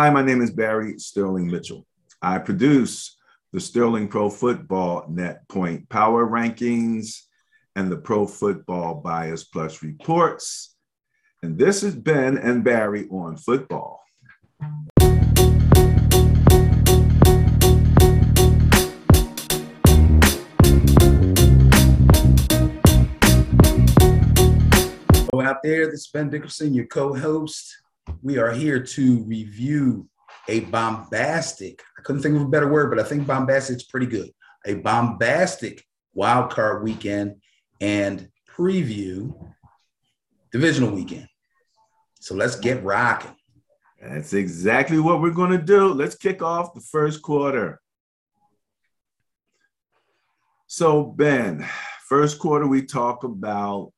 Hi, my name is Barry Sterling Mitchell. I produce the Sterling Pro Football Net Point Power Rankings and the Pro Football Bias Plus reports. And this is Ben and Barry on football. Out there, this is Ben Dickerson, your co-host. We are here to review a bombastic, I couldn't think of a better word, but I think bombastic is pretty good. A bombastic wild card weekend and preview divisional weekend. So let's get rocking. That's exactly what we're going to do. Let's kick off the first quarter. So, Ben, first quarter, we talk about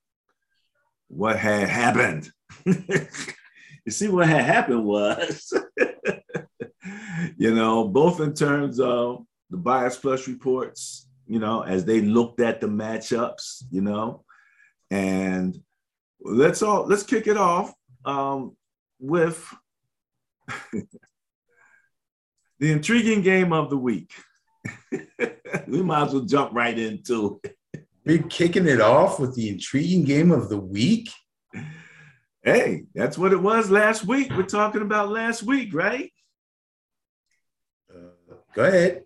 what had happened. you see, what had happened was, you know, both in terms of the bias plus reports, you know, as they looked at the matchups, you know, and let's all let's kick it off um, with the intriguing game of the week. we might as well jump right into it. We're kicking it off with the intriguing game of the week. Hey, that's what it was last week. We're talking about last week, right? Uh, go ahead.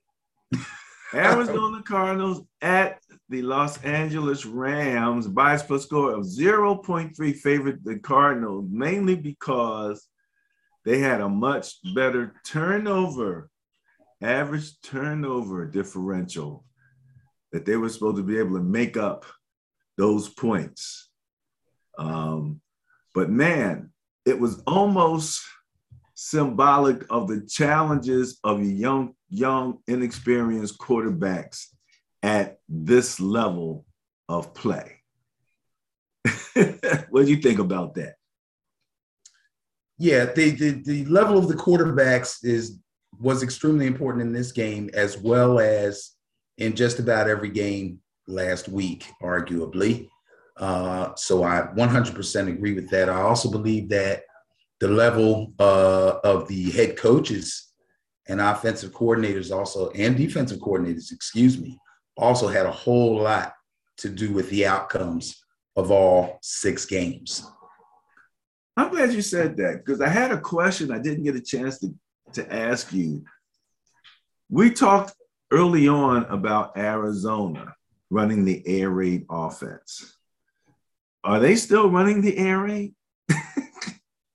Arizona Cardinals at the Los Angeles Rams. Bias plus score of 0.3 favored the Cardinals, mainly because they had a much better turnover, average turnover differential that they were supposed to be able to make up those points. Um, but man, it was almost symbolic of the challenges of young, young, inexperienced quarterbacks at this level of play. what do you think about that? Yeah, the, the the level of the quarterbacks is was extremely important in this game as well as in just about every game last week, arguably. Uh, so I 100% agree with that. I also believe that the level uh, of the head coaches and offensive coordinators also and defensive coordinators, excuse me, also had a whole lot to do with the outcomes of all six games. I'm glad you said that because I had a question I didn't get a chance to, to ask you. We talked early on about Arizona running the air raid offense. Are they still running the air raid?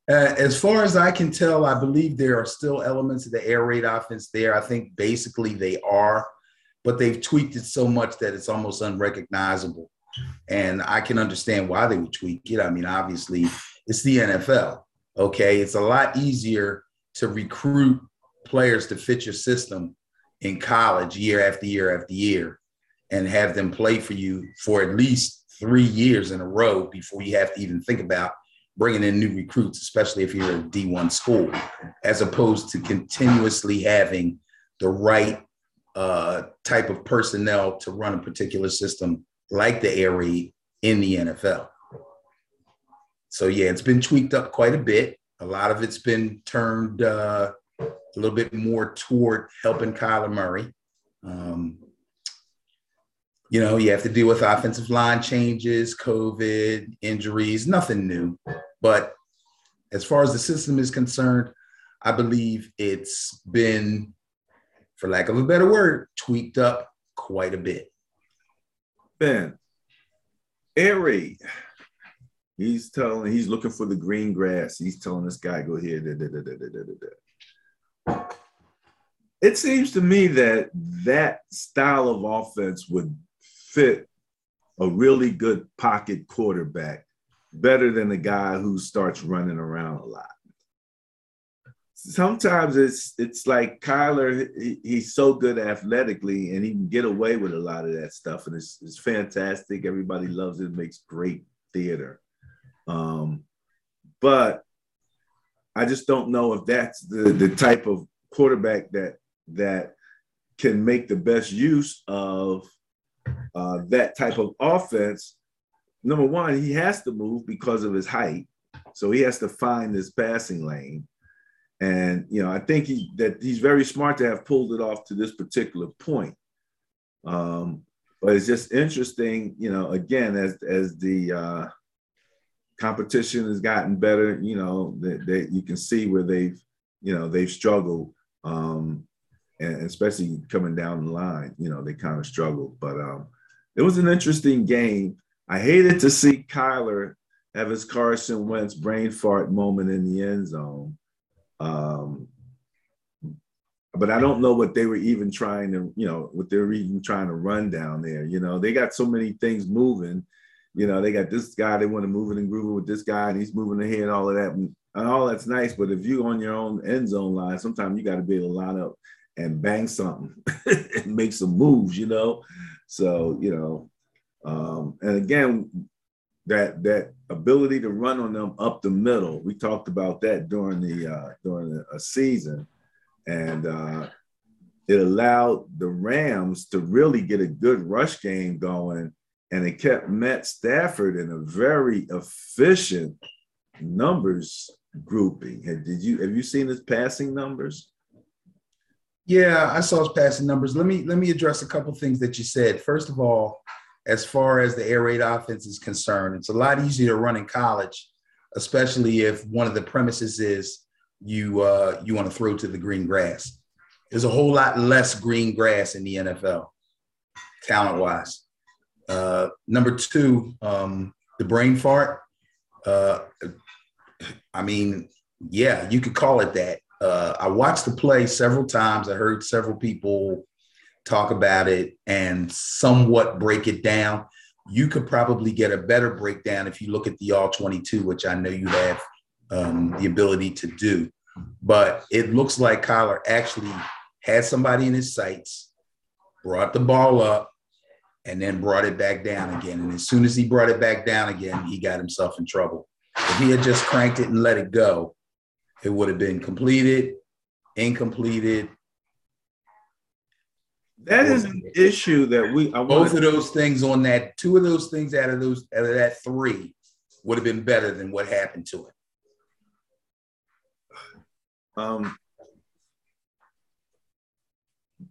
Uh, as far as I can tell, I believe there are still elements of the air raid offense there. I think basically they are, but they've tweaked it so much that it's almost unrecognizable. And I can understand why they would tweak it. I mean, obviously, it's the NFL. Okay. It's a lot easier to recruit players to fit your system in college year after year after year and have them play for you for at least three years in a row before you have to even think about bringing in new recruits, especially if you're a D1 school, as opposed to continuously having the right uh, type of personnel to run a particular system like the air raid in the NFL. So yeah, it's been tweaked up quite a bit. A lot of it's been turned uh, a little bit more toward helping Kyler Murray. Um, you know, you have to deal with offensive line changes, COVID, injuries, nothing new. But as far as the system is concerned, I believe it's been, for lack of a better word, tweaked up quite a bit. Ben, air raid. He's telling, he's looking for the green grass. He's telling this guy, go here. Da, da, da, it seems to me that that style of offense would fit a really good pocket quarterback better than a guy who starts running around a lot. Sometimes it's it's like Kyler, he, he's so good athletically and he can get away with a lot of that stuff. And it's, it's fantastic. Everybody loves it, makes great theater. Um, but I just don't know if that's the, the type of quarterback that that can make the best use of uh, that type of offense, number one, he has to move because of his height. So he has to find his passing lane. And you know, I think he that he's very smart to have pulled it off to this particular point. Um, but it's just interesting, you know, again, as as the uh, competition has gotten better, you know, that they, you can see where they've, you know, they've struggled. Um, and especially coming down the line, you know, they kind of struggled. But um, it was an interesting game. I hated to see Kyler have his Carson Wentz brain fart moment in the end zone. Um, but I don't know what they were even trying to, you know, what they were even trying to run down there. You know, they got so many things moving. You know, they got this guy, they want to move it and groove it with this guy, and he's moving ahead, all of that. And all that's nice. But if you on your own end zone line, sometimes you got to be able to line up and bang something and make some moves, you know. So, you know, um, and again, that that ability to run on them up the middle. We talked about that during the uh, during a season, and uh, it allowed the Rams to really get a good rush game going, and it kept Matt Stafford in a very efficient numbers grouping. Did you have you seen his passing numbers? Yeah, I saw his passing numbers. Let me let me address a couple things that you said. First of all, as far as the air raid offense is concerned, it's a lot easier to run in college, especially if one of the premises is you uh, you want to throw to the green grass. There's a whole lot less green grass in the NFL, talent wise. Uh, number two, um, the brain fart. Uh, I mean, yeah, you could call it that. Uh, I watched the play several times. I heard several people talk about it and somewhat break it down. You could probably get a better breakdown if you look at the all 22, which I know you have um, the ability to do. But it looks like Kyler actually had somebody in his sights, brought the ball up, and then brought it back down again. And as soon as he brought it back down again, he got himself in trouble. If he had just cranked it and let it go, it would have been completed, incompleted. That is an issue that we. I Both of those things on that, two of those things out of those out of that three would have been better than what happened to it. Um,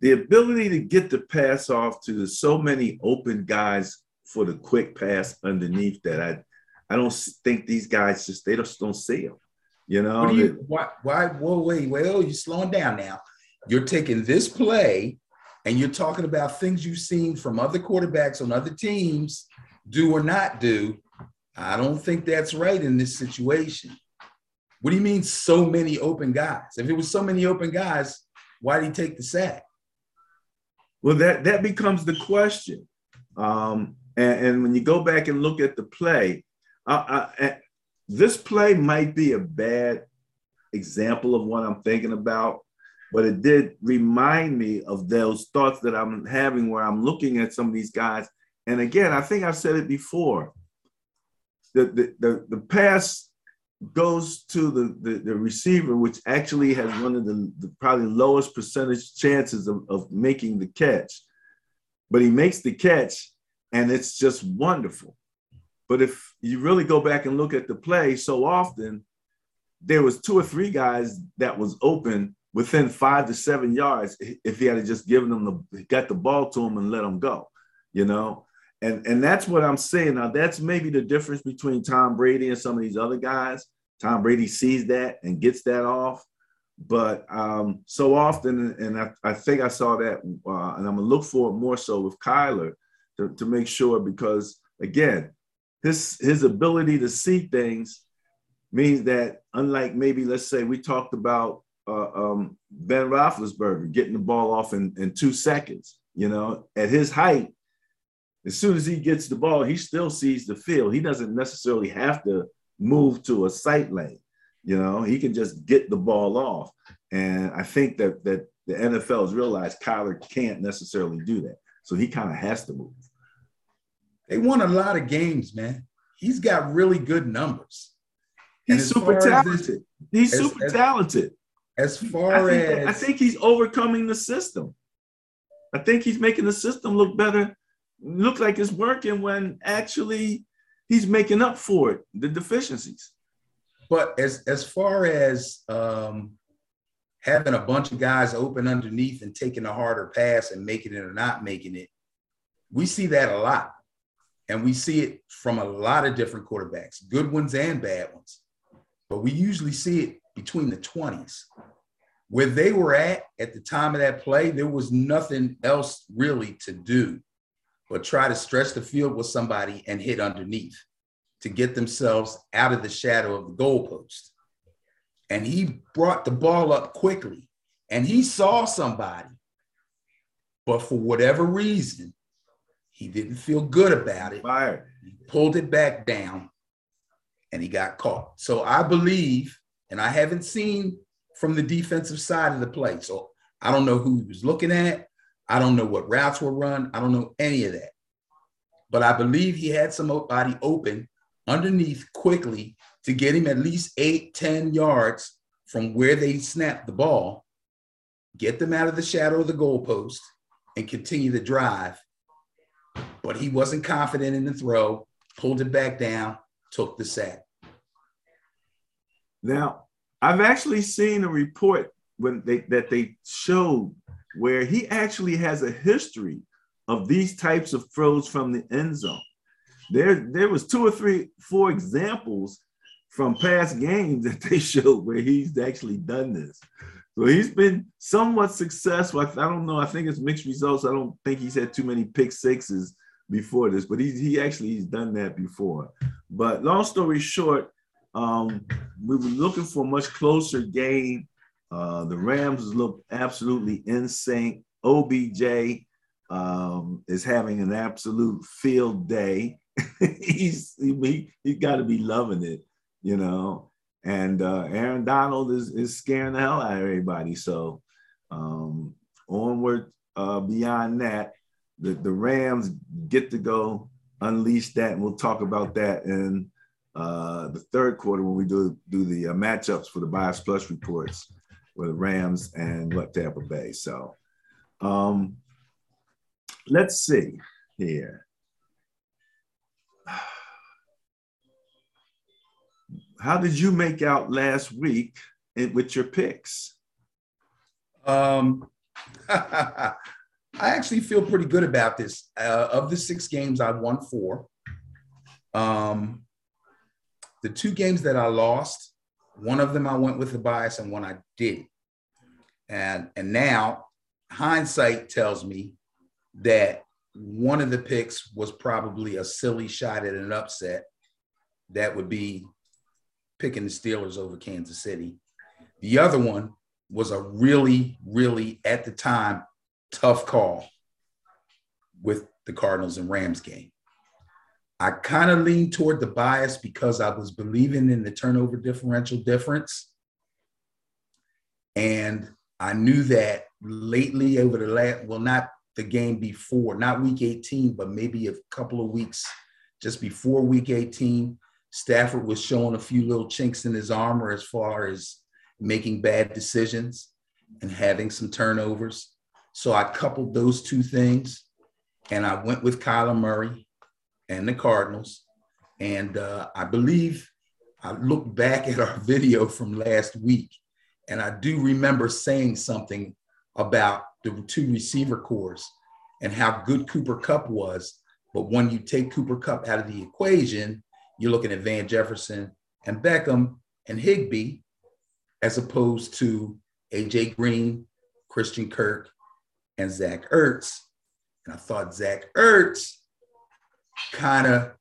the ability to get the pass off to so many open guys for the quick pass underneath that I I don't think these guys just they just don't see them. You know, do you, why? Why? Whoa, wait, wait! Oh, you're slowing down now. You're taking this play, and you're talking about things you've seen from other quarterbacks on other teams do or not do. I don't think that's right in this situation. What do you mean, so many open guys? If it was so many open guys, why did he take the sack? Well, that that becomes the question. Um, and, and when you go back and look at the play, I, this play might be a bad example of what I'm thinking about, but it did remind me of those thoughts that I'm having where I'm looking at some of these guys. And again, I think I've said it before. The, the, the, the pass goes to the, the, the, receiver, which actually has one of the, the probably lowest percentage chances of, of making the catch. But he makes the catch, and it's just wonderful. But if you really go back and look at the play, so often there was two or three guys that was open within five to seven yards if he had just given them the got the ball to him and let them go, you know. And and that's what I'm saying. Now that's maybe the difference between Tom Brady and some of these other guys. Tom Brady sees that and gets that off. But um, so often, and I, I think I saw that, uh, and I'm gonna look for it more so with Kyler to, to make sure because again, his his ability to see things means that unlike maybe let's say we talked about uh, um, Ben Roethlisberger getting the ball off in, in two seconds, you know, at his height, as soon as he gets the ball, he still sees the field. He doesn't necessarily have to move to a sight lane, you know, he can just get the ball off. And I think that that the NFL has realized Kyler can't necessarily do that. So he kind of has to move. They won a lot of games, man. He's got really good numbers. He's super talented. This, he's as, super as, talented. As far I as I think he's overcoming the system. I think he's making the system look better, look like it's working when actually he's making up for it, the deficiencies. But as as far as um, having a bunch of guys open underneath and taking a harder pass and making it or not making it, we see that a lot. And we see it from a lot of different quarterbacks, good ones and bad ones. But we usually see it between the 20s. Where they were at at the time of that play, there was nothing else really to do but try to stretch the field with somebody and hit underneath to get themselves out of the shadow of the goalpost. And he brought the ball up quickly and he saw somebody. But for whatever reason, he didn't feel good about it. Fired. He pulled it back down and he got caught. So I believe, and I haven't seen from the defensive side of the play. So I don't know who he was looking at. I don't know what routes were run. I don't know any of that. But I believe he had somebody open underneath quickly to get him at least eight, 10 yards from where they snapped the ball, get them out of the shadow of the goalpost, and continue the drive. But he wasn't confident in the throw, pulled it back down, took the sack. Now, I've actually seen a report when they that they showed where he actually has a history of these types of throws from the end zone. There, there was two or three, four examples from past games that they showed where he's actually done this. So he's been somewhat successful. I, I don't know. I think it's mixed results. I don't think he's had too many pick sixes before this, but he, he actually he's done that before. But long story short, um, we were looking for a much closer game. Uh, the Rams look absolutely in sync. OBJ um, is having an absolute field day. he's he, he got to be loving it, you know. And uh, Aaron Donald is is scaring the hell out of everybody. So um, onward uh, beyond that, the the Rams get to go unleash that, and we'll talk about that in uh, the third quarter when we do do the uh, matchups for the Bias Plus reports with the Rams and what Tampa Bay. So um, let's see here. How did you make out last week with your picks? Um, I actually feel pretty good about this. Uh, of the six games, I won four. Um, the two games that I lost, one of them I went with the bias and one I didn't. And, and now hindsight tells me that one of the picks was probably a silly shot at an upset. That would be picking the Steelers over Kansas City. The other one was a really, really, at the time, tough call with the Cardinals and Rams game. I kind of leaned toward the bias because I was believing in the turnover differential difference. And I knew that lately over the last, well, not the game before, not week 18, but maybe a couple of weeks just before week 18, Stafford was showing a few little chinks in his armor as far as making bad decisions and having some turnovers. So I coupled those two things and I went with Kyler Murray and the Cardinals. And uh, I believe I looked back at our video from last week and I do remember saying something about the two receiver corps and how good Cooper Kupp was. But when you take Cooper Kupp out of the equation, you're looking at Van Jefferson and Beckham and Higbee, as opposed to AJ Green, Christian Kirk, and Zach Ertz. And I thought Zach Ertz kind of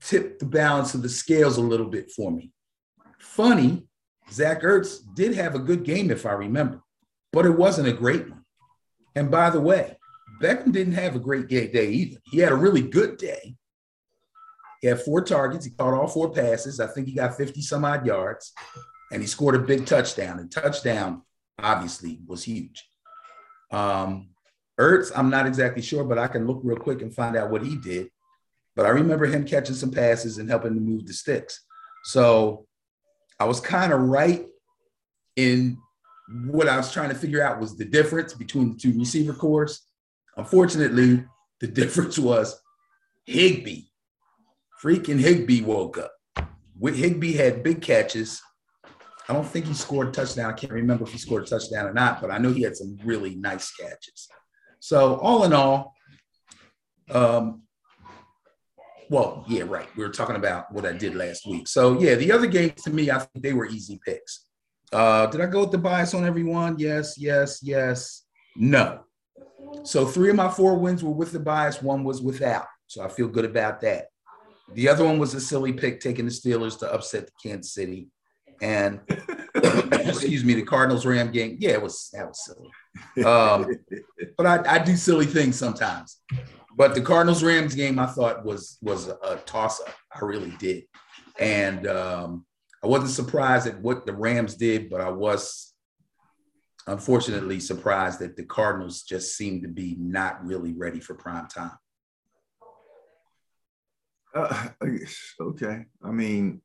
tipped the balance of the scales a little bit for me. Funny, Zach Ertz did have a good game, if I remember, but it wasn't a great one. And by the way, Beckham didn't have a great day either. He had a really good day. He had four targets. He caught all four passes. I think he got 50 some odd yards, and he scored a big touchdown. And touchdown, obviously, was huge. Um, Ertz, I'm not exactly sure, but I can look real quick and find out what he did. But I remember him catching some passes and helping to move the sticks. So I was kind of right in what I was trying to figure out was the difference between the two receiver cores. Unfortunately, the difference was Higbee. Freaking Higbee woke up. Higbee had big catches. I don't think he scored a touchdown. I can't remember if he scored a touchdown or not, but I know he had some really nice catches. So all in all, um, well, yeah, right. We were talking about what I did last week. So yeah, the other games to me, I think they were easy picks. Uh, did I go with the bias on everyone? Yes, yes, yes. No. So three of my four wins were with the bias, one was without. So I feel good about that. The other one was a silly pick taking the Steelers to upset the Kansas City. And excuse me, the Cardinals Ram game. Yeah, it was that was silly. Um, but I, I do silly things sometimes. But the Cardinals Rams game I thought was was a toss up. I really did. And um, I wasn't surprised at what the Rams did, but I was unfortunately surprised that the Cardinals just seemed to be not really ready for prime time. Uh, okay. I mean,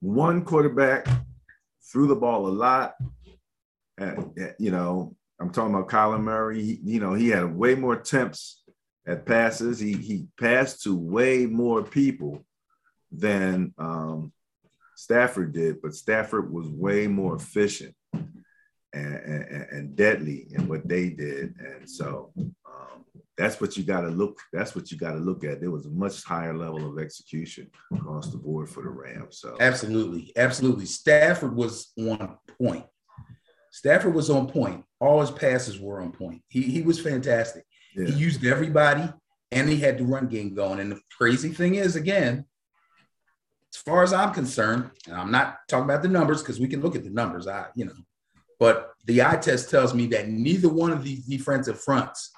one quarterback threw the ball a lot. you know, I'm talking about Kyler Murray. He, you know, he had way more attempts at passes. He he passed to way more people than um, Stafford did, but Stafford was way more efficient and, and, and deadly in what they did, and so um, that's what you got to look. That's what you got to look at. There was a much higher level of execution across the board for the Rams. So absolutely, absolutely, Stafford was on point. Stafford was on point. All his passes were on point. He he was fantastic. Yeah. He used everybody, and he had the run game going. And the crazy thing is, again, as far as I'm concerned, and I'm not talking about the numbers because we can look at the numbers. I, you know, but the eye test tells me that neither one of these defensive fronts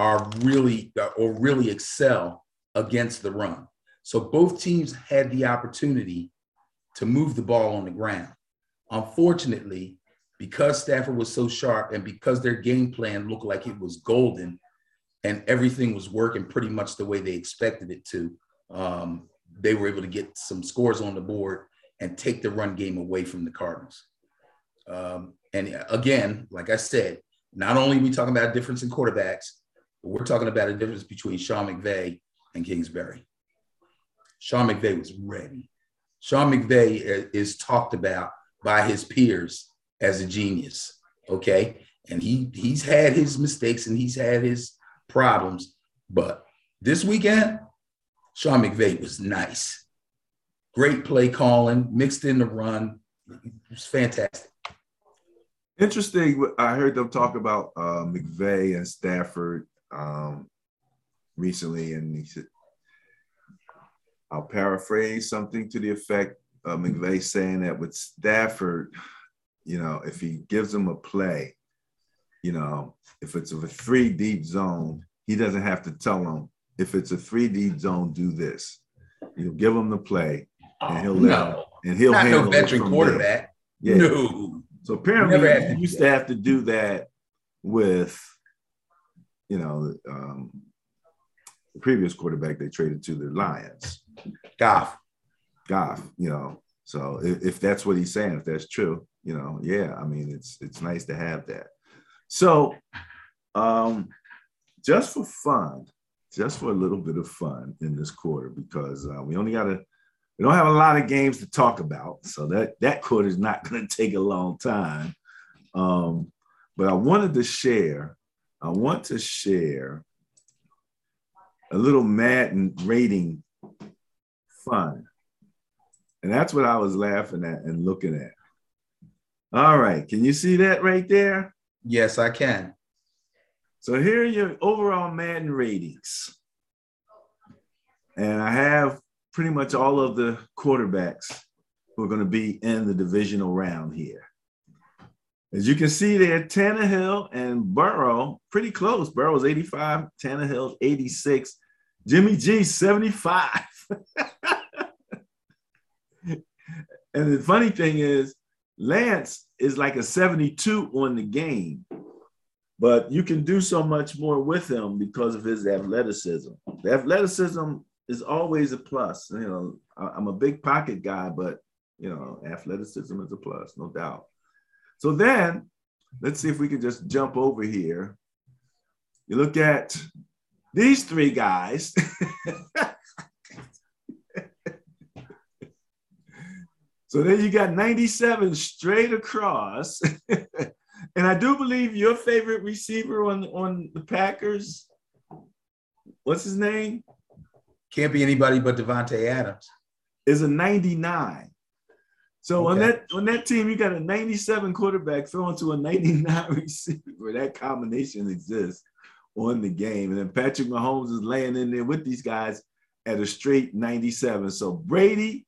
are really or really excel against the run. So both teams had the opportunity to move the ball on the ground. Unfortunately, because Stafford was so sharp and because their game plan looked like it was golden and everything was working pretty much the way they expected it to, um, they were able to get some scores on the board and take the run game away from the Cardinals. Um, and again, like I said, not only are we talking about difference in quarterbacks, but we're talking about a difference between Sean McVay and Kingsbury. Sean McVay was ready. Sean McVay is talked about by his peers as a genius. Okay. And he he's had his mistakes and he's had his problems. But this weekend, Sean McVay was nice. Great play calling, mixed in the run. It was fantastic. Interesting. I heard them talk about uh, McVay and Stafford um, recently, and he said, I'll paraphrase something to the effect of McVay saying that with Stafford, you know, if he gives him a play, you know, if it's a three deep zone, he doesn't have to tell him if it's a three deep zone, do this. You'll give him the play, and he'll let no. him, and he'll Not handle no veteran quarterback. There. Yeah. No. So apparently, he used to have to do that with you know, um, the previous quarterback they traded to the Lions, Goff. Goff, you know. So if, if that's what he's saying, if that's true, you know, yeah, I mean, it's it's nice to have that. So, um, just for fun, just for a little bit of fun in this quarter, because uh, we only got a we don't have a lot of games to talk about, so that that quarter is not going to take a long time. Um, but I wanted to share I want to share a little Madden rating fun. And that's what I was laughing at and looking at. All right. Can you see that right there? Yes, I can. So here are your overall Madden ratings. And I have pretty much all of the quarterbacks who are going to be in the divisional round here. As you can see there, Tannehill and Burrow pretty close. Burrow's 85, Tannehill's 86, Jimmy G 75. and the funny thing is, Lance is like a 72 on the game, but you can do so much more with him because of his athleticism. The athleticism is always a plus. You know, I'm a big pocket guy, but you know, athleticism is a plus, no doubt. So then let's see if we can just jump over here. You look at these three guys. So then you got 97 straight across. and I do believe your favorite receiver on, on the Packers, what's his name? Can't be anybody but Davante Adams. Is a 99. So okay. on that on that team, you got a 97 quarterback throwing to a 99 receiver. That combination exists on the game. And then Patrick Mahomes is laying in there with these guys at a straight 97. So Brady,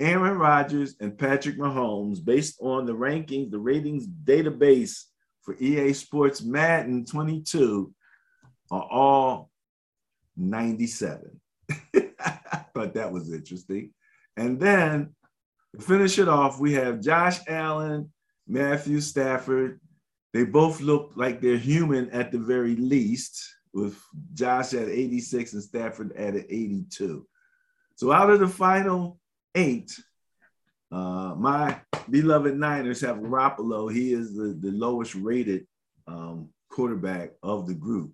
Aaron Rodgers, and Patrick Mahomes, based on the rankings, the ratings database for EA Sports Madden 22, are all 97. I thought that was interesting. And then to finish it off, we have Josh Allen, Matthew Stafford. They both look like they're human at the very least, with Josh at 86 and Stafford at 82. So out of the final eight, uh, my beloved Niners have Garoppolo. He is the, the lowest rated um, quarterback of the group.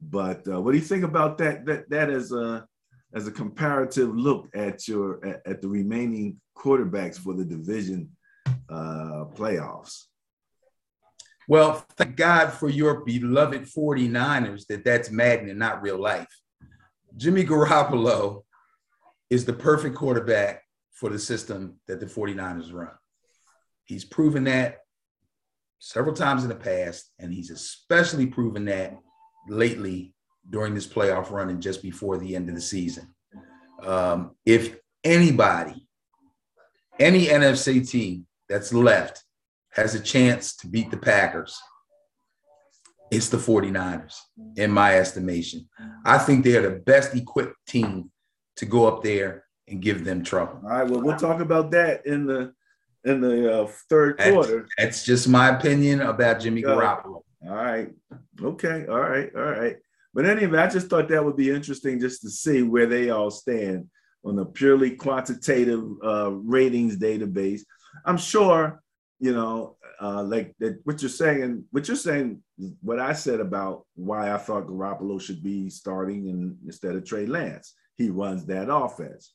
But uh, what do you think about that? That that is a as a comparative look at your at, at the remaining quarterbacks for the division uh, playoffs. Well, thank God for your beloved 49ers that that's Madden and not real life. Jimmy Garoppolo is the perfect quarterback for the system that the 49ers run. He's proven that several times in the past, and he's especially proven that lately during this playoff run and just before the end of the season. Um, if anybody, any NFC team that's left has a chance to beat the Packers, it's the 49ers, in my estimation. I think they're the best equipped team to go up there and give them trouble. All right. Well, we'll talk about that in the in the uh, third quarter. That's, that's, just my opinion about Jimmy Garoppolo. All right. Okay. All right. All right. But anyway, I just thought that would be interesting just to see where they all stand on a purely quantitative uh, ratings database. I'm sure, you know, uh, like that what you're saying, what you're saying, what I said about why I thought Garoppolo should be starting in, instead of Trey Lance. He runs that offense.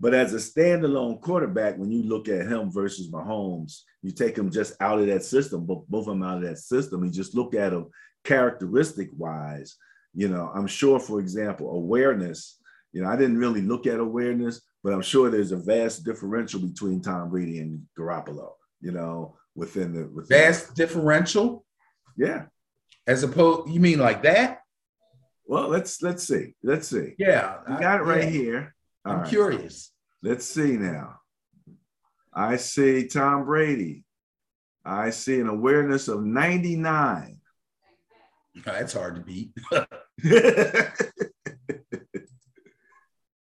But as a standalone quarterback, when you look at him versus Mahomes, you take him just out of that system, both, of them out of that system. You just look at him characteristic wise. You know, I'm sure, for example, awareness. You know, I didn't really look at awareness, but I'm sure there's a vast differential between Tom Brady and Garoppolo. You know, within the within vast the, differential. Yeah. As opposed, you mean like that? Well, let's let's see. Let's see. Yeah, you got it right yeah. here. All I'm right. curious. Let's see now. I see Tom Brady. I see an awareness of 99. That's hard to beat.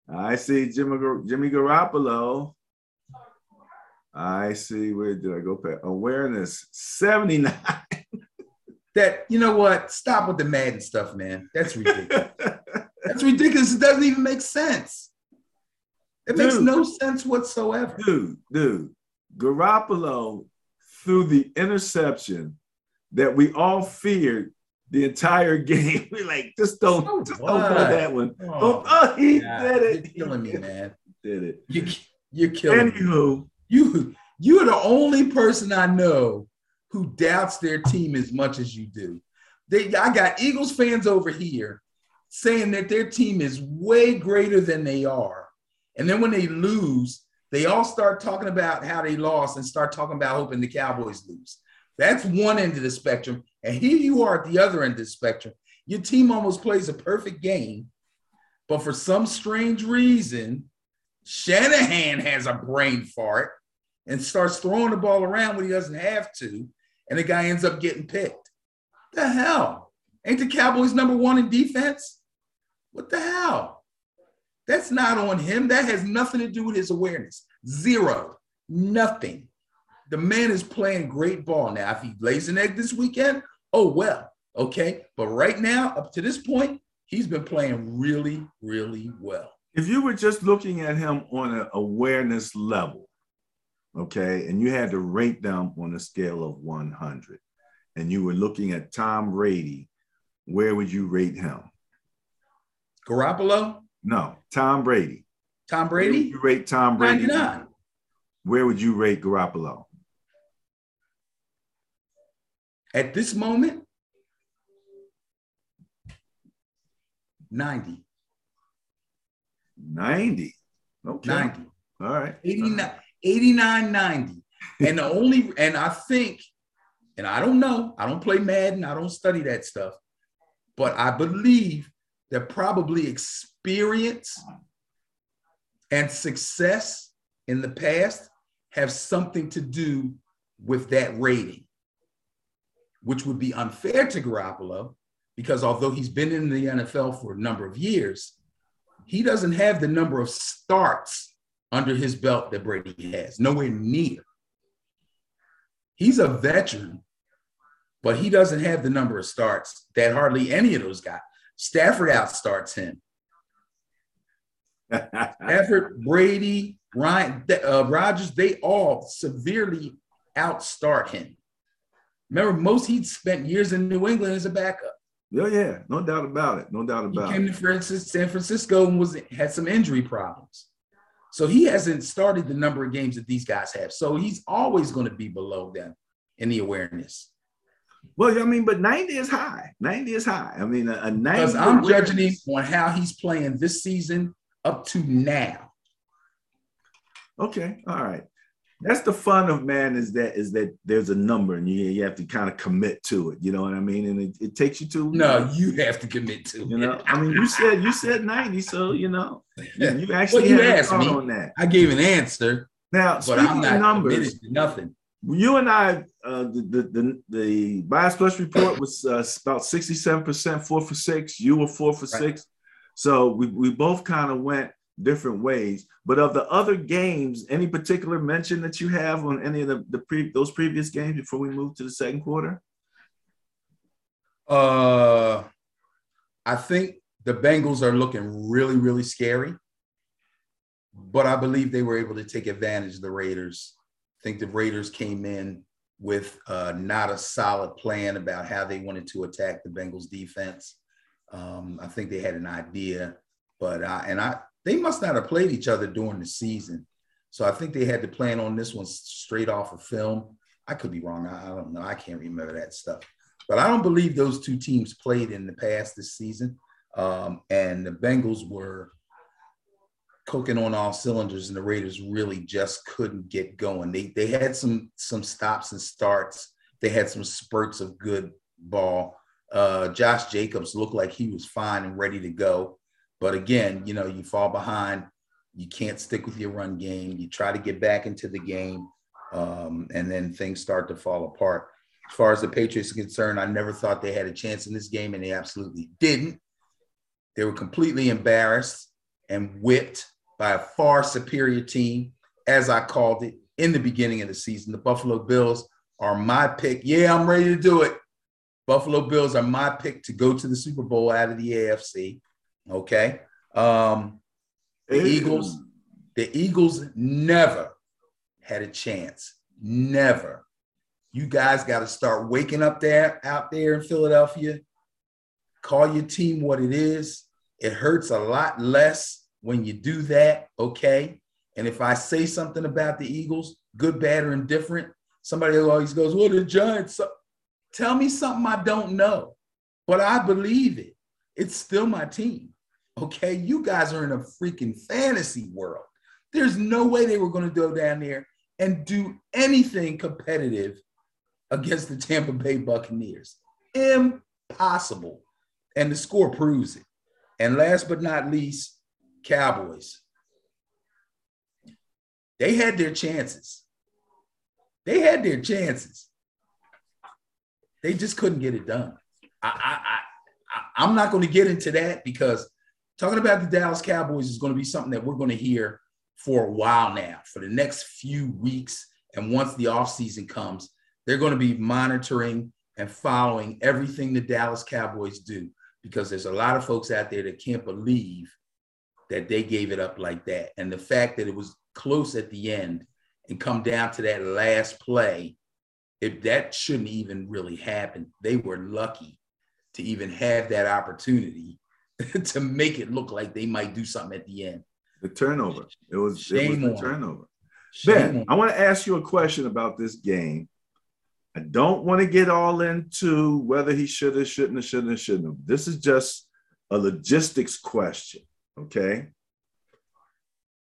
I see Jimmy, Jimmy Garoppolo. I see where did I go? Past? Awareness 79. that you know what? Stop with the Madden stuff, man. That's ridiculous. That's ridiculous. It doesn't even make sense. It dude, makes no sense whatsoever. Dude, dude, Garoppolo threw the interception that we all feared the entire game. We're like, just don't, so just don't throw that one. Oh, oh he yeah, did it. You're killing me, man. Did it. You, you're killing Anywho, me. You, you're the only person I know who doubts their team as much as you do. They, I got Eagles fans over here saying that their team is way greater than they are. And then when they lose, they all start talking about how they lost and start talking about hoping the Cowboys lose. That's one end of the spectrum. And here you are at the other end of the spectrum. Your team almost plays a perfect game, but for some strange reason, Shanahan has a brain fart and starts throwing the ball around when he doesn't have to, and the guy ends up getting picked. The hell? Ain't the Cowboys number one in defense? What the hell? That's not on him. That has nothing to do with his awareness. Zero. Nothing. The man is playing great ball. Now, if he lays an egg this weekend, oh well. Okay. But right now, up to this point, he's been playing really, really well. If you were just looking at him on an awareness level, okay, and you had to rate them on a scale of 100, and you were looking at Tom Brady, where would you rate him? Garoppolo? No, Tom Brady. Tom Brady? you rate Tom Brady? 99. where would you rate Garoppolo? At this moment, 90. 90. Okay. 90. All right. 89, 89 90. And the only, and I think, and I don't know, I don't play Madden, I don't study that stuff, but I believe that probably experience and success in the past have something to do with that rating, which would be unfair to Garoppolo because although he's been in the NFL for a number of years, he doesn't have the number of starts under his belt that Brady has, nowhere near. He's a veteran, but he doesn't have the number of starts that hardly any of those guys. Stafford outstarts him. Stafford, Brady, Ryan, uh, Rodgers, they all severely outstart him. Remember, most he'd spent years in New England as a backup. Yeah, yeah, no doubt about it. No doubt about he came it. to Francis, San Francisco and was had some injury problems. So he hasn't started the number of games that these guys have. So he's always going to be below them in the awareness. Well, I mean, but 90 is high. 90 is high. I mean, a, a 90 Because I'm awareness- judging him on how he's playing this season up to now. Okay, all right. That's the fun of man is that is that there's a number and you, you have to kind of commit to it. You know what I mean? And it, it takes you to No, you have to commit to You know, I mean, you said you said 90, so you know, Yeah. you actually you had a asked me. on that. I gave an answer, Now, but speaking I'm of not numbers, nothing. you and I, uh, the, the the the bias plus report was uh, about 67% four for six. You were four for Right. six. So we, we both kind of went different ways. But of the other games, any particular mention that you have on any of the, the pre those previous games before we move to the second quarter? Uh, I think the Bengals are looking really, really scary, but I believe they were able to take advantage of the Raiders. I think the Raiders came in with uh, not a solid plan about how they wanted to attack the Bengals defense. Um, I think they had an idea, but I, and I they must not have played each other during the season. So I think they had to plan on this one straight off of film. I could be wrong. I, I don't know. I can't remember that stuff. But I don't believe those two teams played in the past this season. Um, and the Bengals were cooking on all cylinders, and the Raiders really just couldn't get going. They they had some some stops and starts. They had some spurts of good ball. Uh, Josh Jacobs looked like he was fine and ready to go. But again, you know, you fall behind. You can't stick with your run game. You try to get back into the game, um, and then things start to fall apart. As far as the Patriots are concerned, I never thought they had a chance in this game, and they absolutely didn't. They were completely embarrassed and whipped by a far superior team, as I called it in the beginning of the season. The Buffalo Bills are my pick. Yeah, I'm ready to do it. Buffalo Bills are my pick to go to the Super Bowl out of the AFC. Okay. Um, the Eagles, the Eagles never had a chance. Never. You guys got to start waking up there out there in Philadelphia. Call your team what it is. It hurts a lot less when you do that. Okay. And if I say something about the Eagles, good, bad, or indifferent, somebody always goes, Well, the Giants. Tell me something I don't know, but I believe it. It's still my team. Okay. You guys are in a freaking fantasy world. There's no way they were going to go down there and do anything competitive against the Tampa Bay Buccaneers. Impossible. And the score proves it. And last but not least, Cowboys. They had their chances. They had their chances. They just couldn't get it done. I, I, I, I'm not going to get into that because talking about the Dallas Cowboys is going to be something that we're going to hear for a while now, for the next few weeks. And once the offseason comes, they're going to be monitoring and following everything the Dallas Cowboys do because there's a lot of folks out there that can't believe that they gave it up like that. And the fact that it was close at the end and come down to that last play, if that shouldn't even really happen, they were lucky to even have that opportunity to make it look like they might do something at the end. The turnover. It was, it was Shame the on turnover. Ben, I want to ask you a question about this game. I don't want to get all into whether he should have, shouldn't have, shouldn't have, shouldn't have. This is just a logistics question. Okay.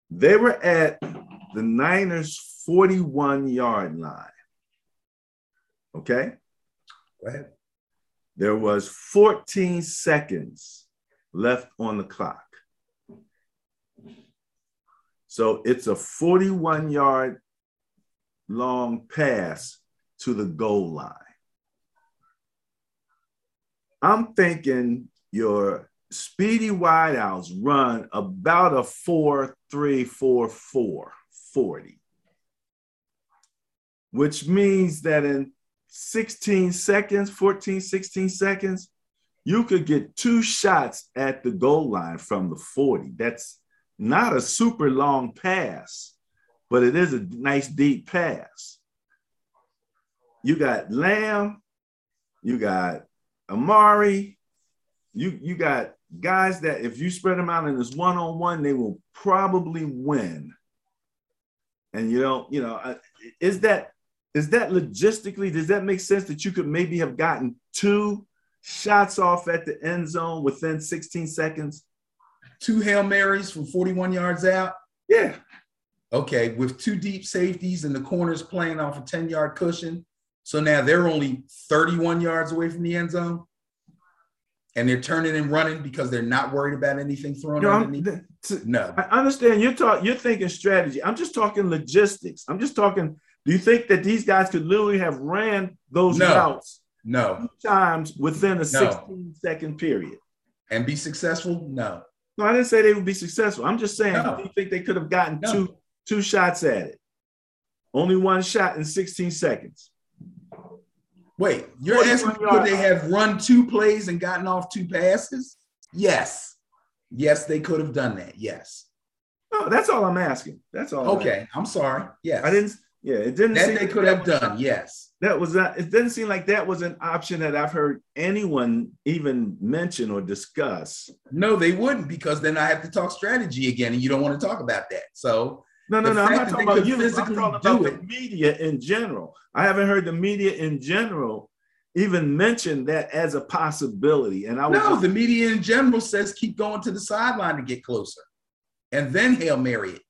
They were at the Niners 41 yard line. Okay. Go ahead. There was 14 seconds left on the clock. So it's a 41 yard long pass to the goal line. I'm thinking your speedy wideouts run about a 4 3 4 4 40, which means that in 16 seconds, 14, 16 seconds, you could get two shots at the goal line from the 40. That's not a super long pass, but it is a nice deep pass. You got Lamb, you got Amari, you you got guys that if you spread them out in this one-on-one, they will probably win. And you don't, you know, is that is that logistically does that make sense that you could maybe have gotten two shots off at the end zone within 16 seconds? Two Hail Marys from 41 yards out? Yeah. Okay, with two deep safeties and the corners playing off a 10 yard cushion. So now they're only 31 yards away from the end zone. And they're turning and running because they're not worried about anything thrown you know, underneath. No, I understand you're talking. You're thinking strategy. I'm just talking logistics. I'm just talking. Do you think that these guys could literally have ran those no. routes no times within a 16 no. second period and be successful? No. No, I didn't say they would be successful. I'm just saying, no. do you think they could have gotten no. two two shots at it? Only one shot in 16 seconds. Wait, you're asking could they have run two plays and gotten off two passes? Yes. Yes, they could have done that. Yes. No, that's all I'm asking. That's all. Okay, I'm, I'm sorry. Yes. I didn't. Yeah, it didn't. That they could have done. Yes. That was not. It didn't seem like that was an option that I've heard anyone even mention or discuss. No, they wouldn't because then I have to talk strategy again, and you don't want to talk about that. So no, no, no. I'm not talking about you. I'm talking about the media in general. I haven't heard the media in general even mention that as a possibility. And I was no, just, the media in general says keep going to the sideline to get closer, and then hail mary it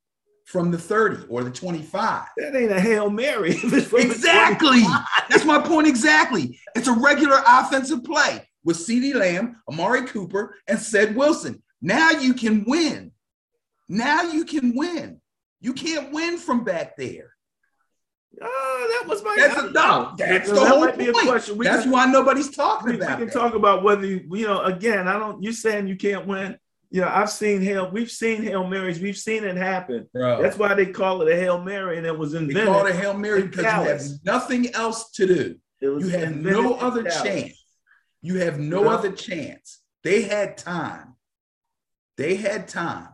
from the 30 or the 25. That ain't a hail mary. exactly. That's my point. Exactly. It's a regular offensive play with CeeDee Lamb, Amari Cooper, and Ced Wilson. Now you can win. Now you can win. You can't win from back there. Oh, that was my. That's, a, no, that's the that whole point. that's can, why nobody's talking we, about. We can that. talk about whether you, you know. Again, I don't. You're saying you can't win? You know, I've seen hail. We've seen hail marys. We've seen it happen. Bro. That's why they call it a hail mary, and it was invented. They call it a hail mary because you have nothing else to do. You have no other chance. You have no other chance. They had time. They had time.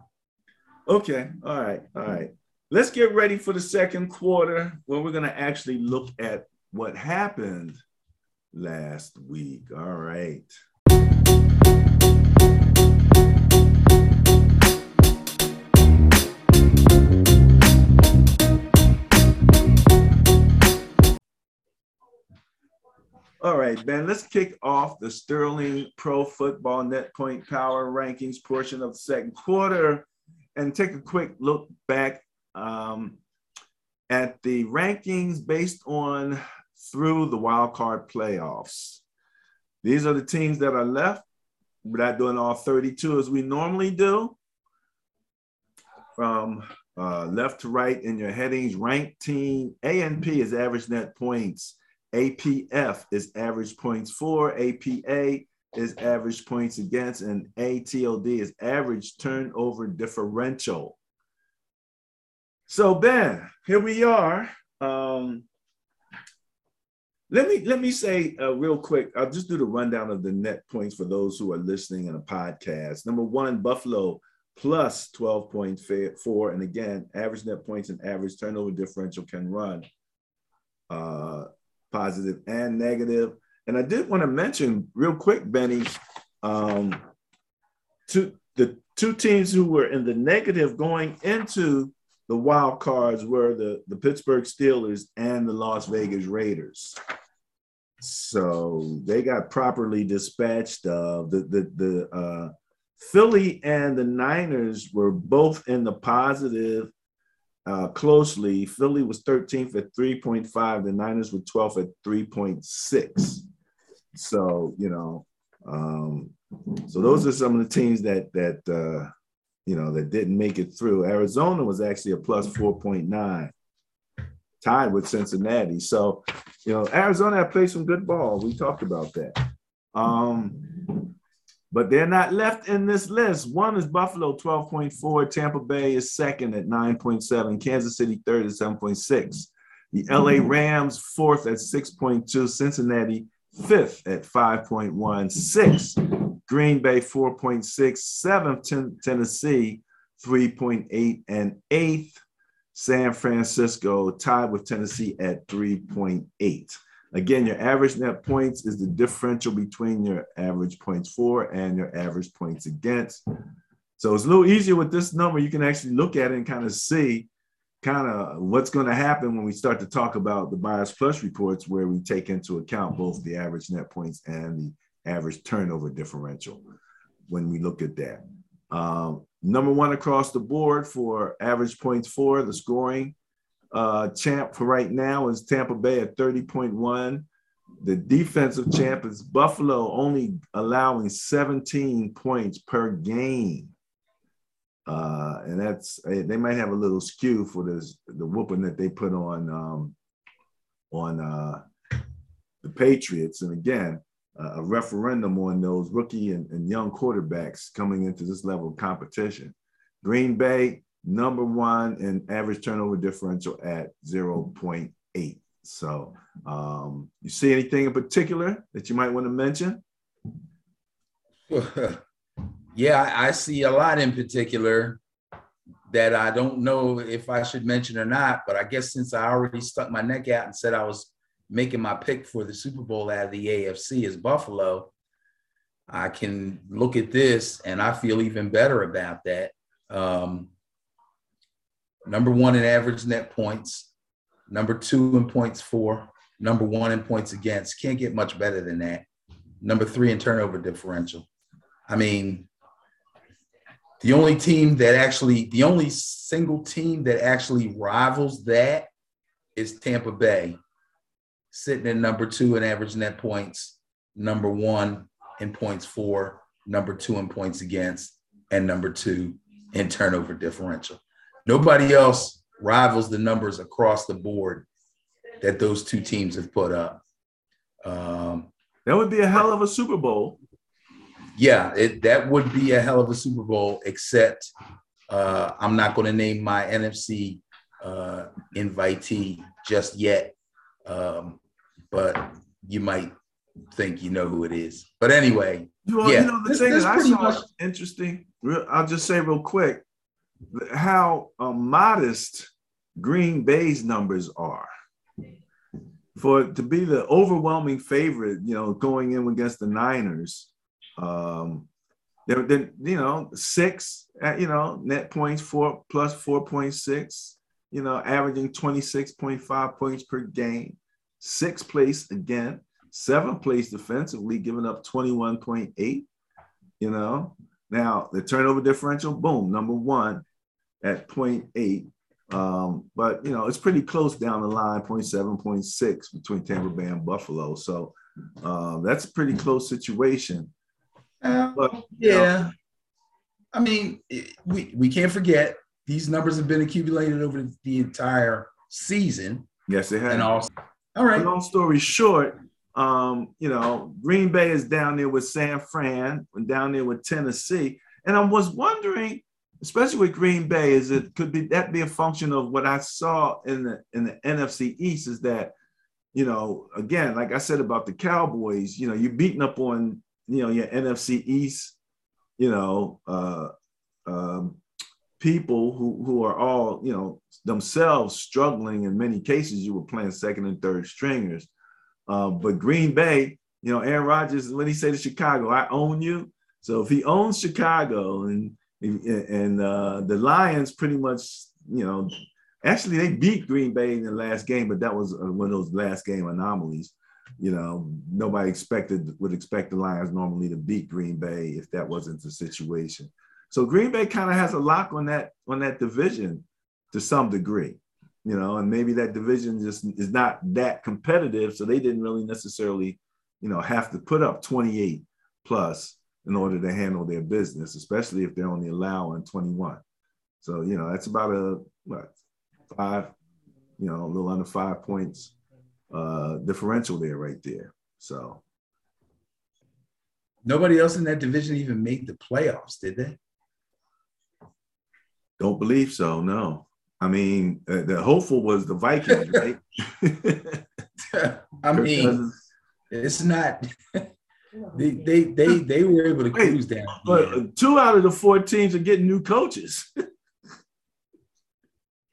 Okay. All right. All right. Let's get ready for the second quarter where we're going to actually look at what happened last week. All right. All right, Ben, let's kick off the Sterling Pro Football Net Point Power Rankings portion of the second quarter and take a quick look back um, at the rankings based on through the wild card playoffs. These are the teams that are left. We're not doing all 32 as we normally do. From uh, left to right in your headings, ranked team A and P is average net points. APF is average points for. APA is average points against, and ATOD is average turnover differential. So Ben, here we are. Um, let me let me say uh, real quick. I'll just do the rundown of the net points for those who are listening in a podcast. Number one, Buffalo plus 12.4. And again, average net points and average turnover differential can run uh, positive and negative. And I did want to mention real quick, Benny, um, the two teams who were in the negative going into the wild cards were the, the Pittsburgh Steelers and the Las Vegas Raiders. So they got properly dispatched of the the the uh, Philly and the Niners were both in the positive uh, closely. Philly was 13th at 3.5. The Niners were 12th at 3.6. So you know, um, so those are some of the teams that that uh, you know that didn't make it through. Arizona was actually a plus 4.9 tied with Cincinnati. So, you know, Arizona played some good ball. We talked about that. Um, but they're not left in this list. One is Buffalo, 12.4. Tampa Bay is second at 9.7. Kansas City, third at 7.6. The LA mm-hmm. Rams, fourth at 6.2. Cincinnati, fifth at 5.16. Green Bay, 4.6. Seventh, Tennessee, 3.8. And eighth, San Francisco tied with Tennessee at 3.8. Again, your average net points is the differential between your average points for and your average points against. So it's a little easier with this number. You can actually look at it and kind of see kind of what's going to happen when we start to talk about the bias plus reports, where we take into account both the average net points and the average turnover differential when we look at that. Um, number one across the board for average points for the scoring uh, champ for right now is Tampa Bay at 30.1. The defensive champ is Buffalo, only allowing 17 points per game. Uh, and that's they might have a little skew for this the whooping that they put on um, on uh, the Patriots. And again, a referendum on those rookie and, and young quarterbacks coming into this level of competition. Green Bay, number one in average turnover differential at 0.8. So, um, you see anything in particular that you might want to mention? yeah, I see a lot in particular that I don't know if I should mention or not, but I guess since I already stuck my neck out and said I was making my pick for the Super Bowl out of the AFC is Buffalo, I can look at this and I feel even better about that. Um, number one in average net points, number two in points for, number one in points against. Can't get much better than that. Number three in turnover differential. I mean, the only team that actually, the only single team that actually rivals that is Tampa Bay sitting in number two in average net points, number one in points for, number two in points against, and number two in turnover differential. Nobody else rivals the numbers across the board that those two teams have put up. Um, that would be a hell of a Super Bowl. Yeah, it, that would be a hell of a Super Bowl, except uh, I'm not going to name my NFC uh, invitee just yet. Um, but you might think you know who it is. But anyway, well, yeah, you know, the this, thing that I saw much- interesting. I'll just say real quick how uh, modest Green Bay's numbers are. For to be the overwhelming favorite, you know, going in against the Niners, um, they're, they're you know six, uh, you know, net points four plus four point six, you know, averaging twenty six point five points per game sixth place again, seventh place defensively, giving up 21.8. You know, now the turnover differential, boom, number one at 0.8. Um, but you know, it's pretty close down the line, 0.7, 0.6 between Tampa Bay and Buffalo. So uh, that's a pretty close situation. Uh, but, yeah. Know, I mean, we, we can't forget these numbers have been accumulated over the entire season. Yes, they have. And also all right. Long story short, um, you know, Green Bay is down there with San Fran and down there with Tennessee. And I was wondering, especially with Green Bay, is it could be that be a function of what I saw in the in the NFC East is that, you know, again, like I said about the Cowboys, you know, you're beating up on, you know, your NFC East, you know, uh, um, people who who are all you know themselves struggling in many cases. You were playing second and third stringers. Uh, but green bay you know aaron rodgers when he said to chicago i own you. So if he owns chicago and and uh, the lions pretty much you know, actually they beat Green Bay in the last game, but that was uh, one of those last game anomalies. You know, nobody expected would expect the Lions normally to beat Green Bay if that wasn't the situation. So Green Bay kind of has a lock on that on that division to some degree, you know, and maybe that division just is not that competitive, so they didn't really necessarily, you know, have to put up 28 plus in order to handle their business, especially if they're only allowing 21. So, you know, that's about a what five, you know, a little under five points uh differential there right there. So nobody else in that division even made the playoffs, did they? Don't believe so. No. I mean, uh, the hopeful was the Vikings, right? I mean, it's not. They, they they they were able to cruise down. But two out of the four teams are getting new coaches.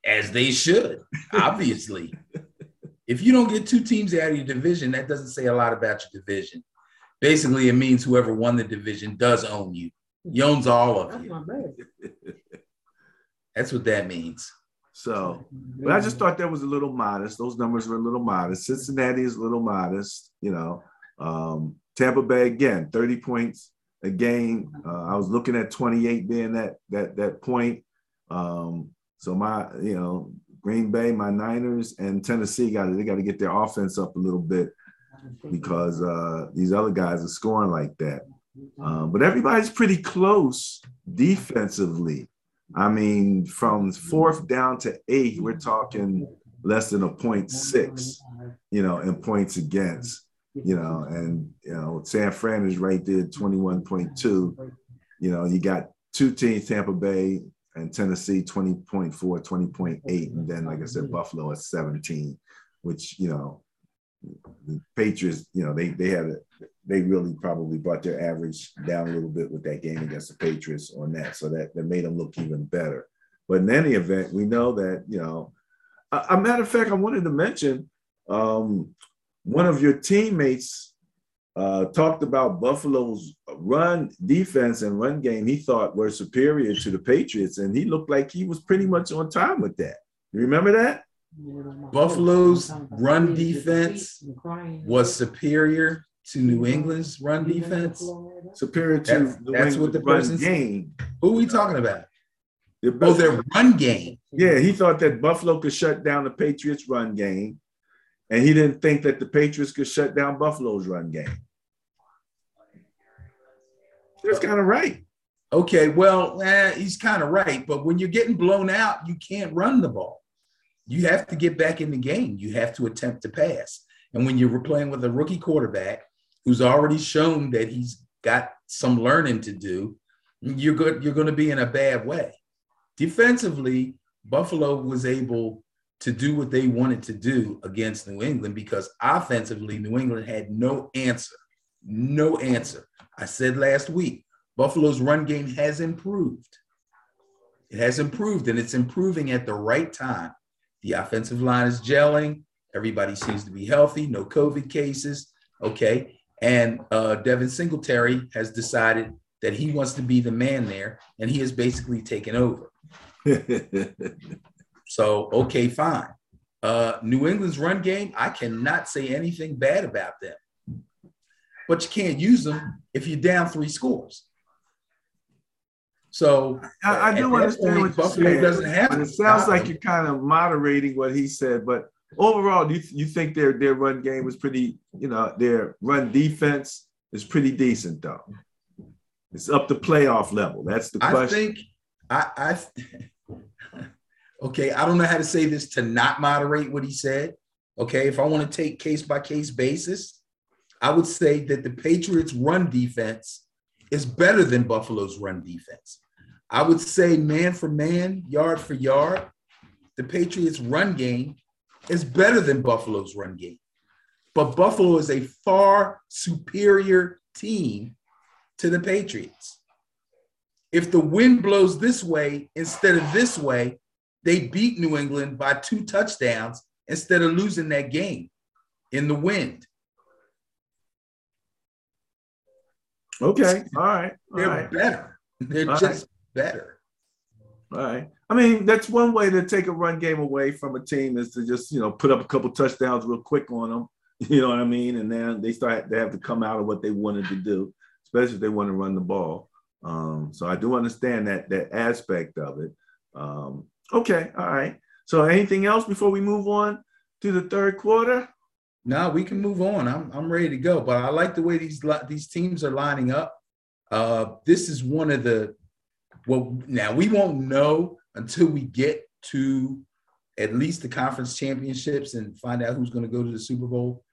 As they should, obviously. if you don't get two teams out of your division, that doesn't say a lot about your division. Basically, it means whoever won the division does own you. He owns all of you. That's what that means. So, but I just thought that was a little modest. Those numbers were a little modest. Cincinnati is a little modest, you know. Um, Tampa Bay again, 30 points a game. Uh, I was looking at 28 being that that that point. Um, so my, you know, Green Bay, my Niners, and Tennessee got they got to get their offense up a little bit because uh, these other guys are scoring like that. Um, but everybody's pretty close defensively. I mean, from fourth down to eight, we're talking less than a point six, you know, in points against you know, and you know, San Fran is right there, 21.2. You know, you got two teams, Tampa Bay and Tennessee, 20.4, 20.8, and then like I said, Buffalo at 17, which you know, the Patriots, you know, they they had a, they really probably brought their average down a little bit with that game against the Patriots on that, so that that made them look even better. But in any event, we know that you know, a, a matter of fact, I wanted to mention um, one of your teammates uh, talked about Buffalo's run defense and run game. He thought were superior to the Patriots, and he looked like he was pretty much on time with that. You remember that? Buffalo's run defense was superior to New England's run defense. Superior to that's, that's what the run game. Who are we talking about? Oh, their run game. Yeah, he thought that Buffalo could shut down the Patriots' run game and he didn't think that the Patriots could shut down Buffalo's run game. That's kind of right. Okay, well, eh, he's kind of right. But when you're getting blown out, you can't run the ball. You have to get back in the game. You have to attempt to pass. And when you're playing with a rookie quarterback who's already shown that he's got some learning to do, you're good. You're going to be in a bad way. Defensively, Buffalo was able to do what they wanted to do against New England because offensively, New England had no answer. No answer. I said last week, Buffalo's run game has improved. It has improved and it's improving at the right time. The offensive line is gelling. Everybody seems to be healthy, no COVID cases. Okay. And uh, Devin Singletary has decided that he wants to be the man there, and he has basically taken over. So, okay, fine. Uh, New England's run game, I cannot say anything bad about them. But you can't use them if you're down three scores. So I, I do understand point, what Buffalo doesn't have. But it sounds like you're kind of moderating what he said. But overall, do you, you think their their run game was pretty? You know, their run defense is pretty decent, though. It's up to playoff level. That's the question. I think I, I Okay, I don't know how to say this to not moderate what he said. Okay, if I want to take case by case basis, I would say that the Patriots' run defense is better than Buffalo's run defense. I would say man for man, yard for yard, the Patriots' run game is better than Buffalo's run game. But Buffalo is a far superior team to the Patriots. If the wind blows this way instead of this way, they beat New England by two touchdowns instead of losing that game in the wind. Okay. All right. All They're right. better. They're All just right. better. All right. I mean, that's one way to take a run game away from a team is to just, you know, put up a couple touchdowns real quick on them. You know what I mean? And then they start, they have to come out of what they wanted to do, especially if they want to run the ball. Um, so I do understand that that aspect of it. Um, okay, all right. So anything else before we move on to the third quarter? No, we can move on. I'm I'm ready to go. But I like the way these these teams are lining up. Uh, this is one of the well. Now we won't know until we get to at least the conference championships and find out who's going to go to the Super Bowl.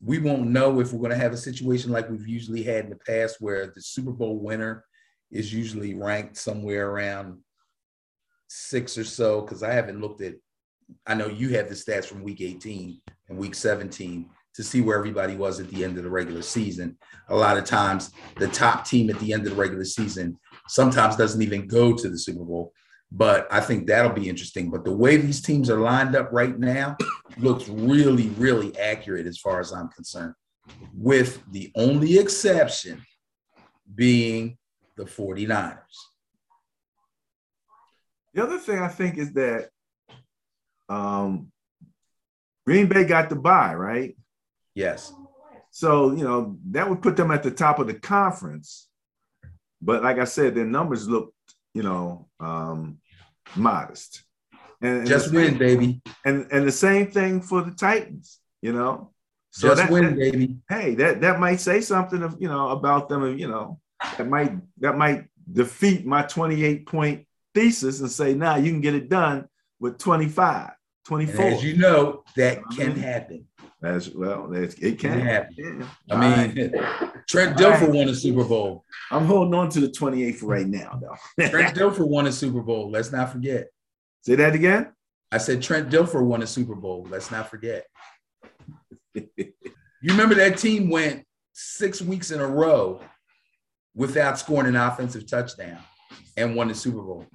We won't know if we're going to have a situation like we've usually had in the past, where the Super Bowl winner is usually ranked somewhere around six or so. Because I haven't looked at. I know you have the stats from Week 18 and Week 17 to see where everybody was at the end of the regular season. A lot of times, the top team at the end of the regular season sometimes doesn't even go to the Super Bowl but I think that'll be interesting. But the way these teams are lined up right now looks really, really accurate as far as I'm concerned, with the only exception being the 49ers. The other thing I think is that um, Green Bay got the buy, right? Yes. So, you know, that would put them at the top of the conference. But like I said, their numbers looked, you know, um, modest. And, and just win, same, baby. And and the same thing for the Titans, you know. So just that, win, that, baby. Hey, that that might say something of you know about them, you know, that might that might defeat my 28 point thesis and say, now nah, you can get it done with 25, 24. And as you know, that can happen. As well, it can. happen. I mean, right. Trent Dilfer right. won a Super Bowl. I'm holding on to the 28th right now, though. Trent Dilfer won a Super Bowl. Let's not forget. Say that again. I said Trent Dilfer won a Super Bowl. Let's not forget. you remember that team went six weeks in a row without scoring an offensive touchdown and won the Super Bowl.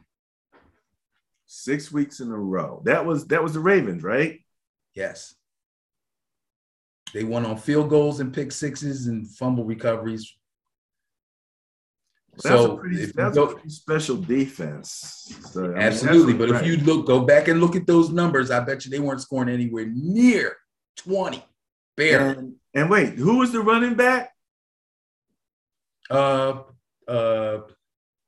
Six weeks in a row. That was that was the Ravens, right? Yes. They won on field goals and pick sixes and fumble recoveries. That's so a pretty, that's go, a pretty special defense. So, absolutely, mean, but right. if you look, go back and look at those numbers, I bet you they weren't scoring anywhere near twenty. Bare. And, and wait, who was the running back? Uh, uh,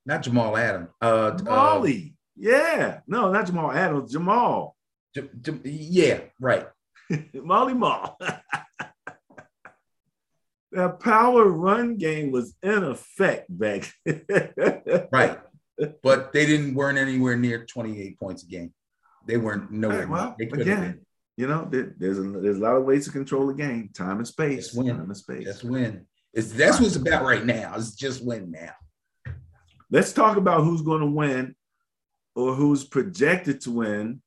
not Jamal Adams. Uh, Molly. Yeah, no, not Jamal Adams. Jamal. J- J- yeah, right. Molly Mall. that power run game was in effect back. right. But they didn't weren't anywhere near 28 points a game. They weren't nowhere. Right, well, they again, you know, there's a, there's a lot of ways to control the game. Time and space. Just win. Time and space. Just win. It's that's what it's about right now. It's just win now. Let's talk about who's going to win or who's projected to win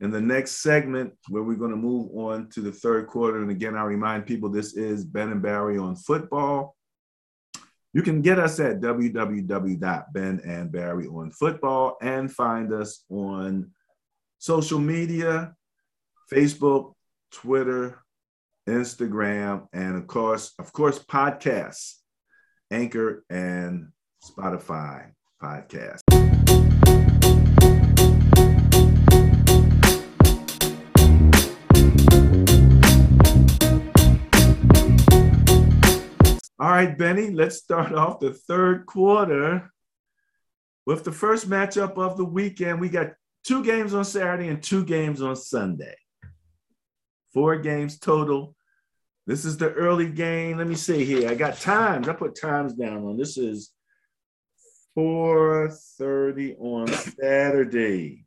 in the next segment, where we're going to move on to the third quarter, and again, I remind people this is Ben and Barry on football. You can get us at www.benandbarryonfootball and find us on social media Facebook, Twitter, Instagram, and of course, of course, podcasts, Anchor and Spotify podcast. Right, Benny, let's start off the third quarter with the first matchup of the weekend. We got two games on Saturday and two games on Sunday. Four games total. This is the early game. Let me see here. I got times. I put times down on this is 4:30 on Saturday.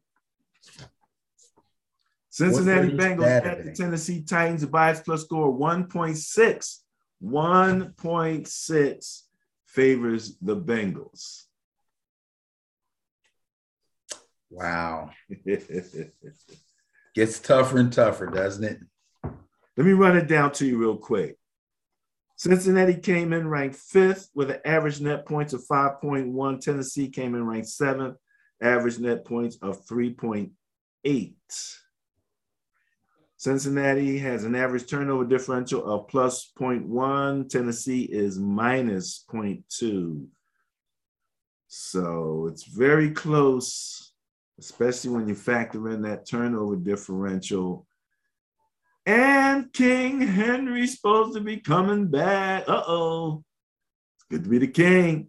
Cincinnati Bengals at the Tennessee Titans. The bias plus score 1.6. 1.6 favors the Bengals. Wow. Gets tougher and tougher, doesn't it? Let me run it down to you real quick. Cincinnati came in ranked fifth with an average net points of 5.1. Tennessee came in ranked seventh, average net points of 3.8. Cincinnati has an average turnover differential of plus 0.1. Tennessee is minus 0.2. So it's very close especially when you factor in that turnover differential. And King Henry's supposed to be coming back. Uh oh. It's good to be the king.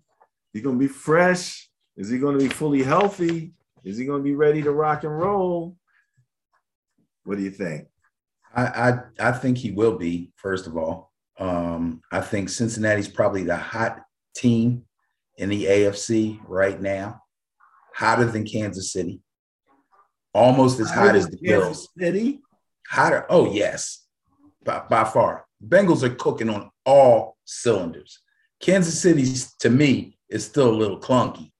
He's going to be fresh. Is he going to be fully healthy? Is he going to be ready to rock and roll? What do you think? I, I, I think he will be, first of all. Um, I think Cincinnati's probably the hot team in the AFC right now, hotter than Kansas City, almost as hot as the Bills. City? Hotter. Oh, yes, by, by far. Bengals are cooking on all cylinders. Kansas City's, to me, is still a little clunky.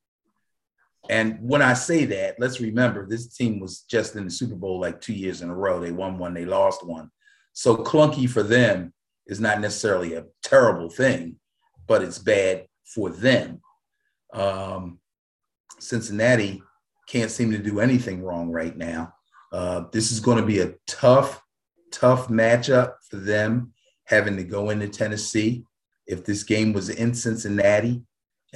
And when I say that, let's remember this team was just in the Super Bowl like two years in a row. They won one, they lost one. So clunky for them is not necessarily a terrible thing, but it's bad for them. Um, Cincinnati can't seem to do anything wrong right now. Uh, this is going to be a tough, tough matchup for them having to go into Tennessee. If this game was in Cincinnati,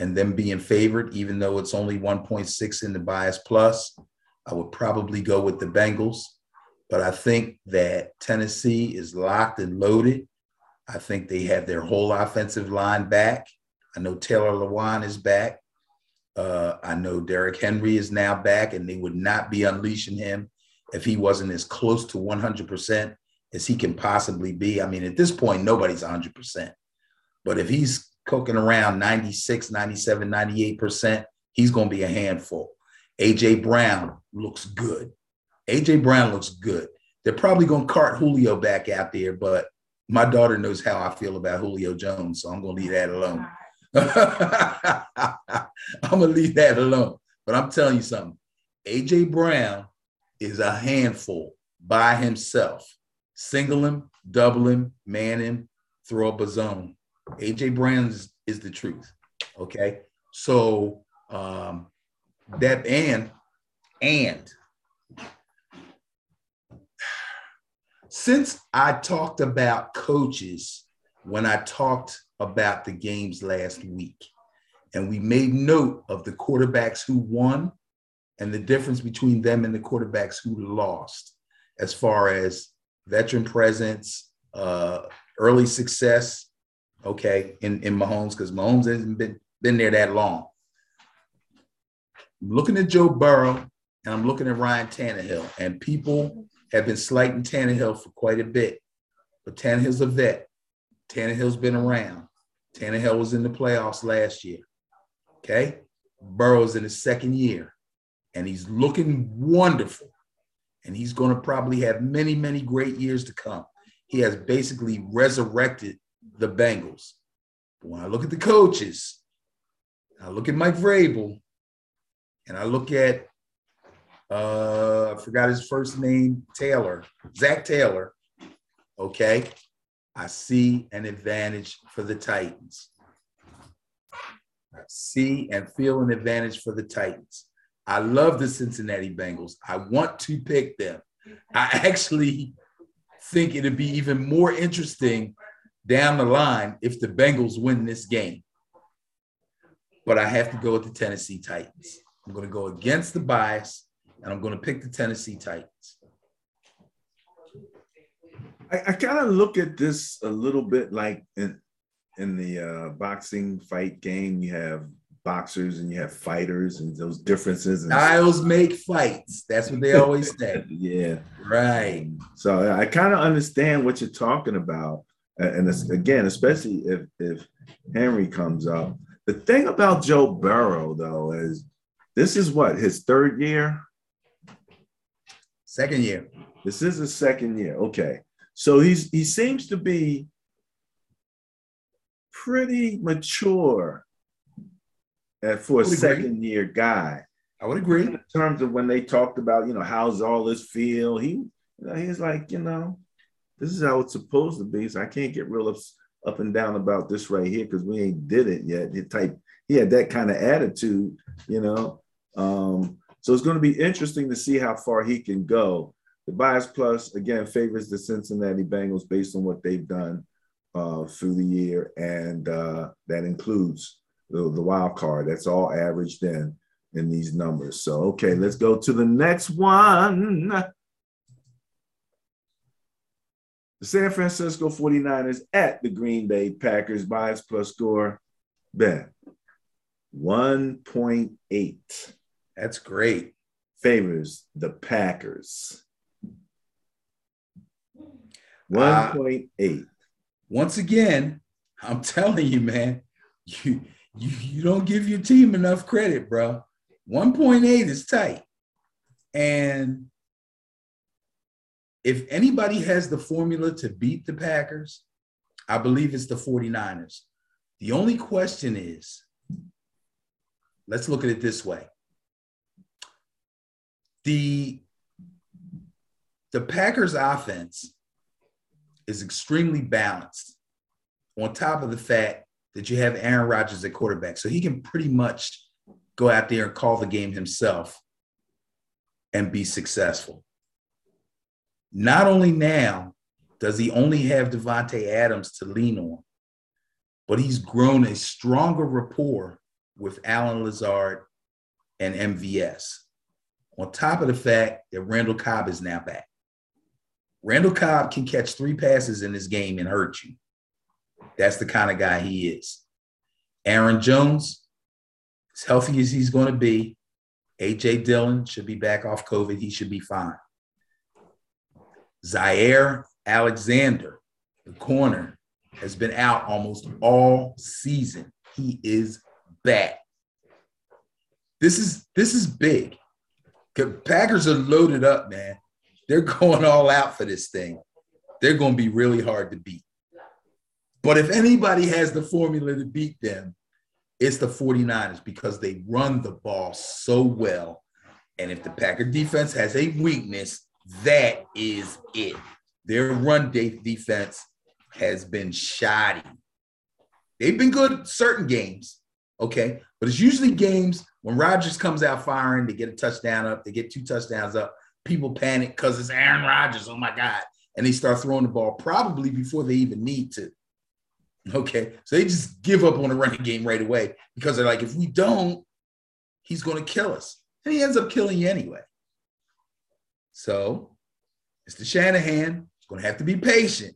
and them being favored, even though it's only 1.6 in the bias plus, I would probably go with the Bengals. But I think that Tennessee is locked and loaded. I think they have their whole offensive line back. I know Taylor Lewan is back. Uh, I know Derrick Henry is now back, and they would not be unleashing him if he wasn't as close to 100% as he can possibly be. I mean, at this point, nobody's 100%. But if he's cooking around 96, 97, 98%, he's going to be a handful. AJ Brown looks good. AJ Brown looks good. They're probably going to cart Julio back out there, but my daughter knows how I feel about Julio Jones, so I'm going to leave that alone. I'm going to leave that alone. But I'm telling you something AJ Brown is a handful by himself. Single him, double him, man him, throw up a zone. AJ Brown is, is the truth. Okay. So um that and and since I talked about coaches when I talked about the games last week, and we made note of the quarterbacks who won and the difference between them and the quarterbacks who lost, as far as veteran presence, uh, early success, okay, in, in Mahomes, because Mahomes hasn't been, been there that long. I'm looking at Joe Burrow and I'm looking at Ryan Tannehill, and people have been slighting Tannehill for quite a bit. But Tannehill's a vet. Tannehill's been around. Tannehill was in the playoffs last year. Okay. Burrow's in his second year, and he's looking wonderful. And he's going to probably have many, many great years to come. He has basically resurrected the Bengals. But when I look at the coaches, I look at Mike Vrabel, and I look at uh, I forgot his first name, Taylor, Zac Taylor. Okay, I see an advantage for the Titans. I see and feel an advantage for the Titans. I love the Cincinnati Bengals. I want to pick them. I actually think it'd be even more interesting down the line if the Bengals win this game. But I have to go with the Tennessee Titans. I'm going to go against the bias, and I'm going to pick the Tennessee Titans. I, I kind of look at this a little bit like in in the uh, boxing fight game. You have boxers and you have fighters and those differences. And Styles make fights. That's what they always say. yeah, right. So I kind of understand what you're talking about and again, especially if if Henry comes up. The thing about Joe Burrow though is this is what his third year, second year. This is his second year. Okay, so he's he seems to be pretty mature at, for a second year guy. I would agree. In terms of when they talked about, you know, how's all this feel, he he's like, you know, this is how it's supposed to be. So I can't get real up, up and down about this right here because we ain't did it yet. He type he had that kind of attitude, you know. Um, so it's going to be interesting to see how far he can go. The bias plus again favors the Cincinnati Bengals based on what they've done uh, through the year, and uh, that includes the, the wild card. That's all averaged in. in these numbers. So, okay, let's go to the next one. The San Francisco 49ers at the Green Bay Packers bias plus score bet 1.8 That's great. favors the Packers. Uh, 1.8. Once again, I'm telling you, man, you you, you don't give your team enough credit, bro. 1.8 is tight. And if anybody has the formula to beat the Packers, I believe it's the 49ers. The only question is let's look at it this way. The the Packers offense is extremely balanced on top of the fact that you have Aaron Rodgers at quarterback. So he can pretty much go out there and call the game himself and be successful. Not only now does he only have Davante Adams to lean on, but he's grown a stronger rapport with Allen Lazard and MVS. On top of the fact that Randall Cobb is now back. Randall Cobb can catch three passes in this game and hurt you. That's the kind of guy he is. Aaron Jones, as healthy as he's going to be, AJ Dillon should be back off COVID. He should be fine. Zaire Alexander, the corner, has been out almost all season. He is back. This is this is big. 'Cause Packers are loaded up, man. They're going all out for this thing. They're going to be really hard to beat. But if anybody has the formula to beat them, it's the 49ers because they run the ball so well. And if the Packer defense has a weakness, that is it. Their run de- defense has been shoddy. They've been good certain games, okay? But it's usually games when Rodgers comes out firing, they get a touchdown up, they get two touchdowns up. People panic because it's Aaron Rodgers. Oh my God. And they start throwing the ball probably before they even need to. Okay. So they just give up on the running game right away because they're like, if we don't, he's going to kill us. And he ends up killing you anyway. So Mr. Shanahan is going to have to be patient.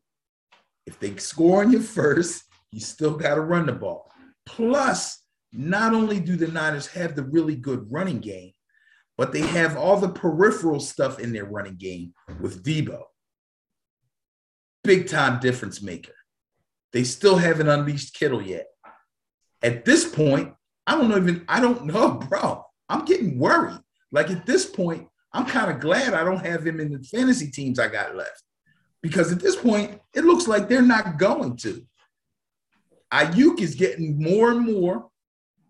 If they score on you first, you still got to run the ball. Plus, not only do the Niners have the really good running game, but they have all the peripheral stuff in their running game with Deebo. Big time difference maker. They still haven't unleashed Kittle yet. At this point, I don't know even, I don't know, bro. I'm getting worried. Like at this point, I'm kind of glad I don't have him in the fantasy teams I got left. Because at this point, it looks like they're not going to. Aiyuk is getting more and more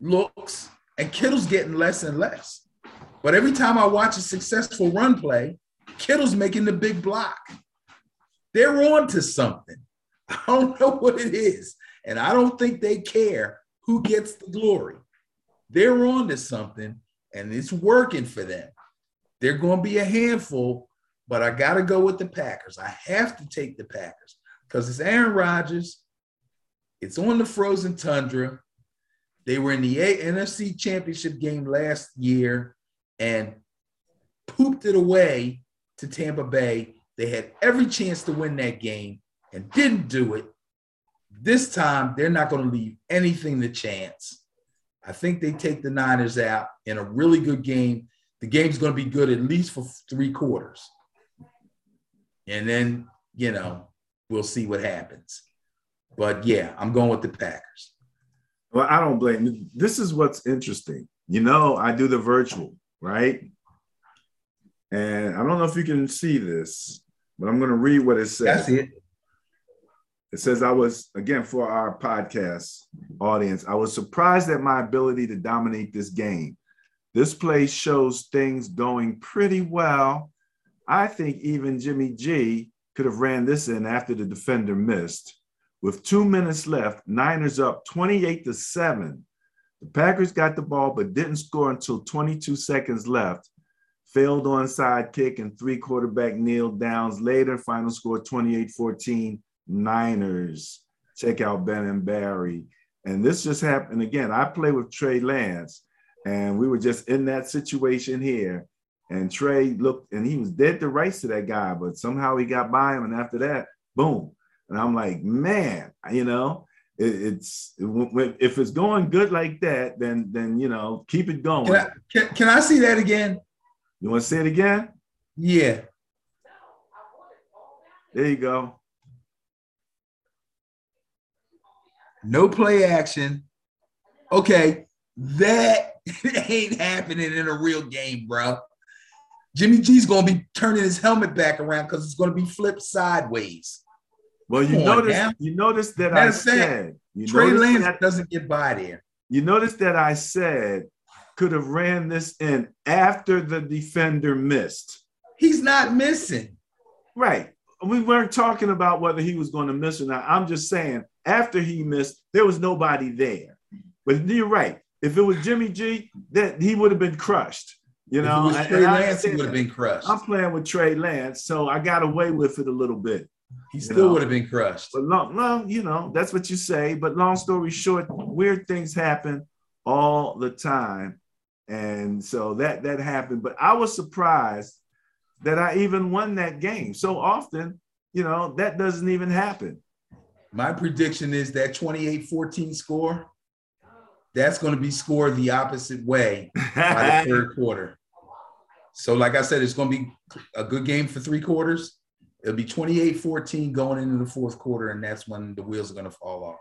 looks, and Kittle's getting less and less. But every time I watch a successful run play, Kittle's making the big block. They're on to something. I don't know what it is. And I don't think they care who gets the glory. They're on to something, and it's working for them. They're going to be a handful, but I got to go with the Packers. I have to take the Packers because it's Aaron Rodgers. It's on the frozen tundra. They were in the A- NFC Championship game last year and pooped it away to Tampa Bay. They had every chance to win that game and didn't do it. This time, they're not going to leave anything to chance. I think they take the Niners out in a really good game. The game's going to be good at least for three quarters. And then, you know, we'll see what happens. But yeah, I'm going with the Packers. Well, I don't blame you. This is what's interesting. You know, I do the virtual, right? And I don't know if you can see this, but I'm going to read what it says. That's it. It says, I was, again, for our podcast audience, I was surprised at my ability to dominate this game. This play shows things going pretty well. I think even Jimmy G could have ran this in after the defender missed. With two minutes left, Niners up 28 to 7. The Packers got the ball but didn't score until 22 seconds left. Failed onside kick and three quarterback kneel downs later. Final score 28 14 Niners. Check out Ben and Barry. And this just happened again. I play with Trey Lance. And we were just in that situation here. And Trey looked and he was dead to rights to that guy, but somehow he got by him. And after that, boom. And I'm like, man, you know, it, it's it, if it's going good like that, then then you know, keep it going. Can I, can, can I see that again? You want to say it again? Yeah. There you go. No play action. Okay, that ain't happening in a real game, bro. Jimmy G's gonna be turning his helmet back around because it's gonna be flipped sideways. Well, you notice you notice that I said you Trey Lance that, doesn't get by there. You notice that I said could have ran this in after the defender missed. He's not missing. Right. We weren't talking about whether he was going to miss or not. I'm just saying after he missed, there was nobody there. But you're right. If it was Jimmy G, that he would have been crushed. You know, if Trey Lance, he would have been crushed. I'm playing with Trey Lance, so I got away with it a little bit. He still would have been crushed. But long, well, you know, that's what you say. But long story short, weird things happen all the time. And so that that happened. But I was surprised that I even won that game. So often, you know, that doesn't even happen. My prediction is that 28-14 score, that's going to be scored the opposite way by the third quarter. So, like I said, it's going to be a good game for three quarters. It'll be 28-14 going into the fourth quarter, and that's when the wheels are going to fall off.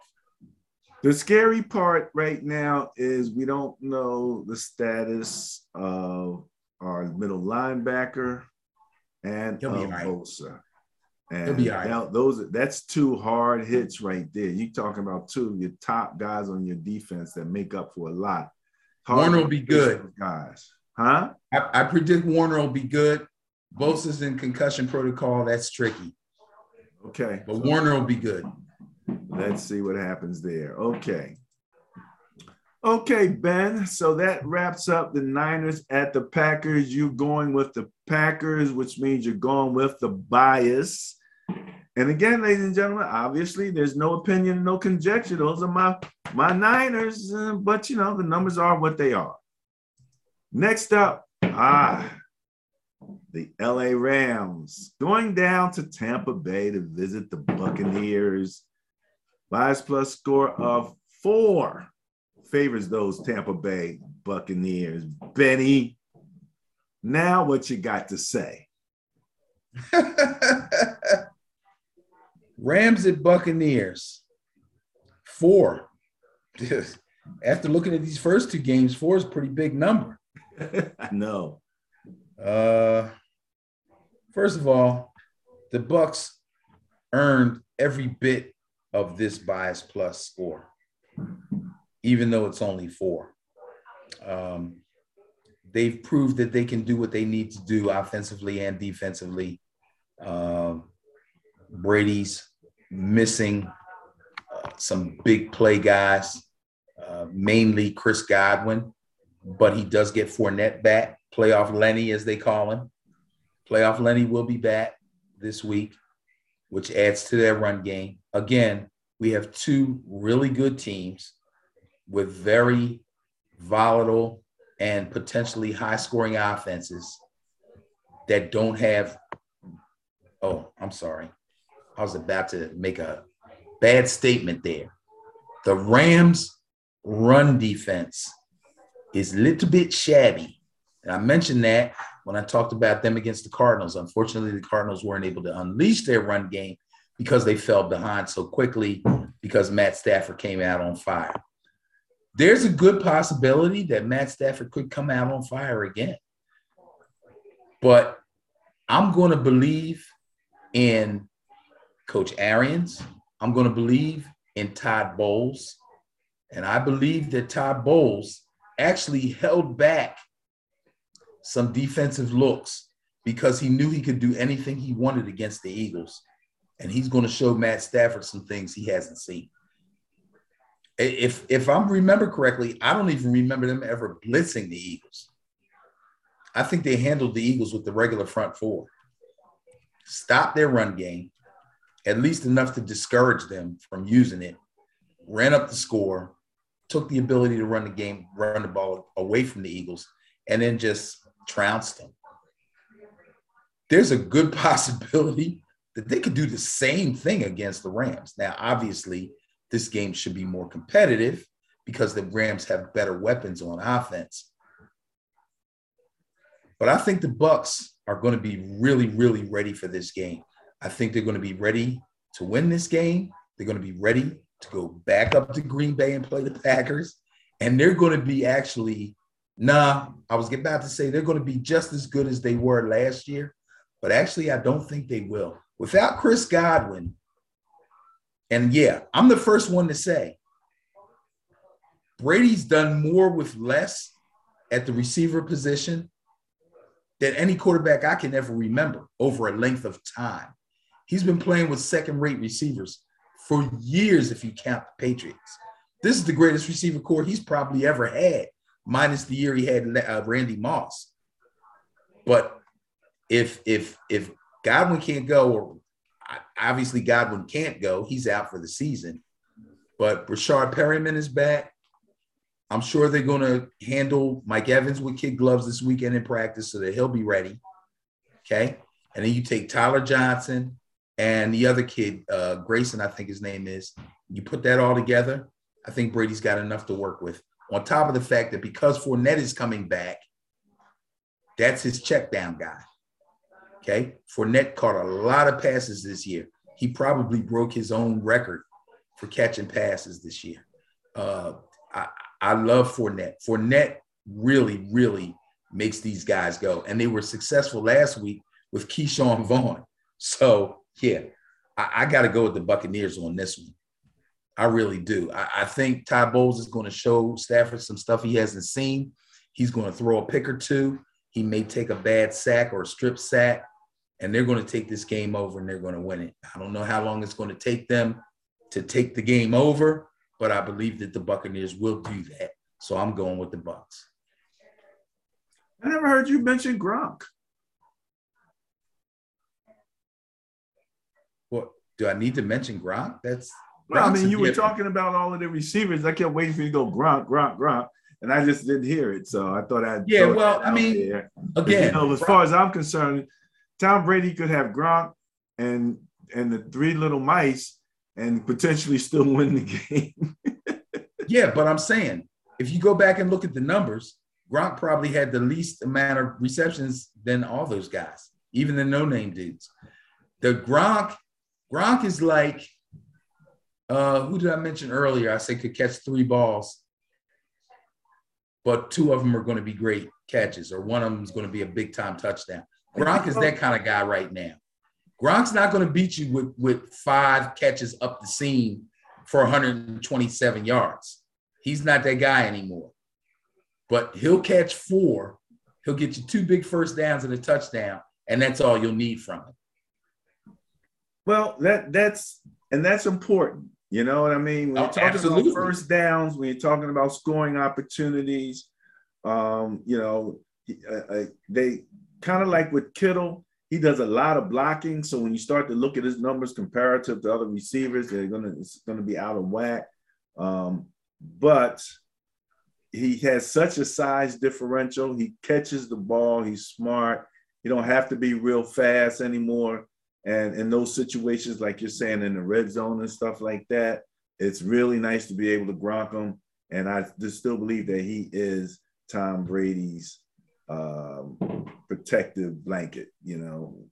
The scary part right now is we don't know the status of our middle linebacker and of right. Bosa. And He'll be all right. now those that's two hard hits right there. You talking about two of your top guys on your defense that make up for a lot. Hard Warner will be good, guys. Huh? I, I predict Warner will be good. Bosa's in concussion protocol. That's tricky. Okay. But Warner will be good. Let's see what happens there. Okay. Okay, Ben. So that wraps up the Niners at the Packers. You going with the Packers, which means you're going with the bias. And again, ladies and gentlemen, obviously there's no opinion, no conjecture. Those are my my Niners, but you know the numbers are what they are. Next up, ah, the LA Rams going down to Tampa Bay to visit the Buccaneers. Bias plus score of four favors those Tampa Bay Buccaneers. Benny, now what you got to say? Rams at Buccaneers. Four. After looking at these first two games, four is a pretty big number. I know. Uh, first of all, the Bucks earned every bit of this bias plus score, even though it's only four. Um, they've proved that they can do what they need to do offensively and defensively. Um, Brady's missing uh, some big play guys, uh, mainly Chris Godwin, but he does get Fournette back, playoff Lenny, as they call him. Playoff Lenny will be back this week, which adds to their run game. Again, we have two really good teams with very volatile and potentially high scoring offenses that don't have. Oh, I'm sorry. I was about to make a bad statement there. The Rams' run defense is a little bit shabby. And I mentioned that when I talked about them against the Cardinals. Unfortunately, the Cardinals weren't able to unleash their run game because they fell behind so quickly because Matt Stafford came out on fire. There's a good possibility that Matt Stafford could come out on fire again. But I'm going to believe in Coach Arians. I'm going to believe in Todd Bowles. And I believe that Todd Bowles actually held back some defensive looks because he knew he could do anything he wanted against the Eagles. And he's going to show Matt Stafford some things he hasn't seen. If if I remember correctly, I don't even remember them ever blitzing the Eagles. I think they handled the Eagles with the regular front four. Stop their run game, at least enough to discourage them from using it, ran up the score, took the ability to run the game, run the ball away from the Eagles, and then just trounced them. There's a good possibility that they could do the same thing against the Rams. Now, obviously, this game should be more competitive because the Rams have better weapons on offense. But I think the Bucks are going to be really, really ready for this game. I think they're going to be ready to win this game. They're going to be ready to go back up to Green Bay and play the Packers. And they're going to be actually, nah, I was about to say they're going to be just as good as they were last year. But actually, I don't think they will. Without Chris Godwin, and yeah, I'm the first one to say Brady's done more with less at the receiver position than any quarterback I can ever remember over a length of time. He's been playing with second rate receivers for years, if you count the Patriots. This is the greatest receiver core he's probably ever had, minus the year he had uh, Randy Moss. But if if if Godwin can't go, or obviously Godwin can't go, he's out for the season. But Breshad Perriman is back. I'm sure they're going to handle Mike Evans with kid gloves this weekend in practice so that he'll be ready. Okay. And then you take Tyler Johnson and the other kid, uh, Grayson, I think his name is. You put that all together, I think Brady's got enough to work with. On top of the fact that because Fournette is coming back, that's his check down guy. Okay. Fournette caught a lot of passes this year. He probably broke his own record for catching passes this year. Uh, I, I love Fournette. Fournette really, really makes these guys go. And they were successful last week with Ke'Shawn Vaughn. So, yeah, I, I got to go with the Buccaneers on this one. I really do. I, I think Ty Bowles is going to show Stafford some stuff he hasn't seen. He's going to throw a pick or two. He may take a bad sack or a strip sack, and they're going to take this game over and they're going to win it. I don't know how long it's going to take them to take the game over, but I believe that the Buccaneers will do that. So I'm going with the Bucks. I never heard you mention Gronk. What do I need to mention Gronk? That's well, I mean, you were talking about all of the receivers. I kept waiting for you to go Gronk, Gronk, Gronk, and I just didn't hear it. So I thought I'd yeah. Well, I mean, there. again, you know, as Gronk. far as I'm concerned, Tom Brady could have Gronk and and the three little mice and potentially still win the game. yeah, but I'm saying if you go back and look at the numbers, Gronk probably had the least amount of receptions than all those guys, even the no-name dudes. The Gronk, Gronk is like, uh, who did I mention earlier? I said could catch three balls, but two of them are going to be great catches, or one of them is going to be a big time touchdown. Gronk is that kind of guy right now. Gronk's not going to beat you with, with five catches up the seam for 127 yards. He's not that guy anymore. But he'll catch four. He'll get you two big first downs and a touchdown, and that's all you'll need from him. Well, that that's and that's important. You know what I mean? When you're oh, talking absolutely. about first downs, when you're talking about scoring opportunities, um, you know, uh, uh they kind of like with Kittle, he does a lot of blocking. So when you start to look at his numbers comparative to other receivers, they're gonna it's gonna be out of whack. Um, but he has such a size differential. He catches the ball. He's smart. He don't have to be real fast anymore. And in those situations, like you're saying, in the red zone and stuff like that, it's really nice to be able to gronk him. And I just still believe that he is Tom Brady's um, protective blanket. You know,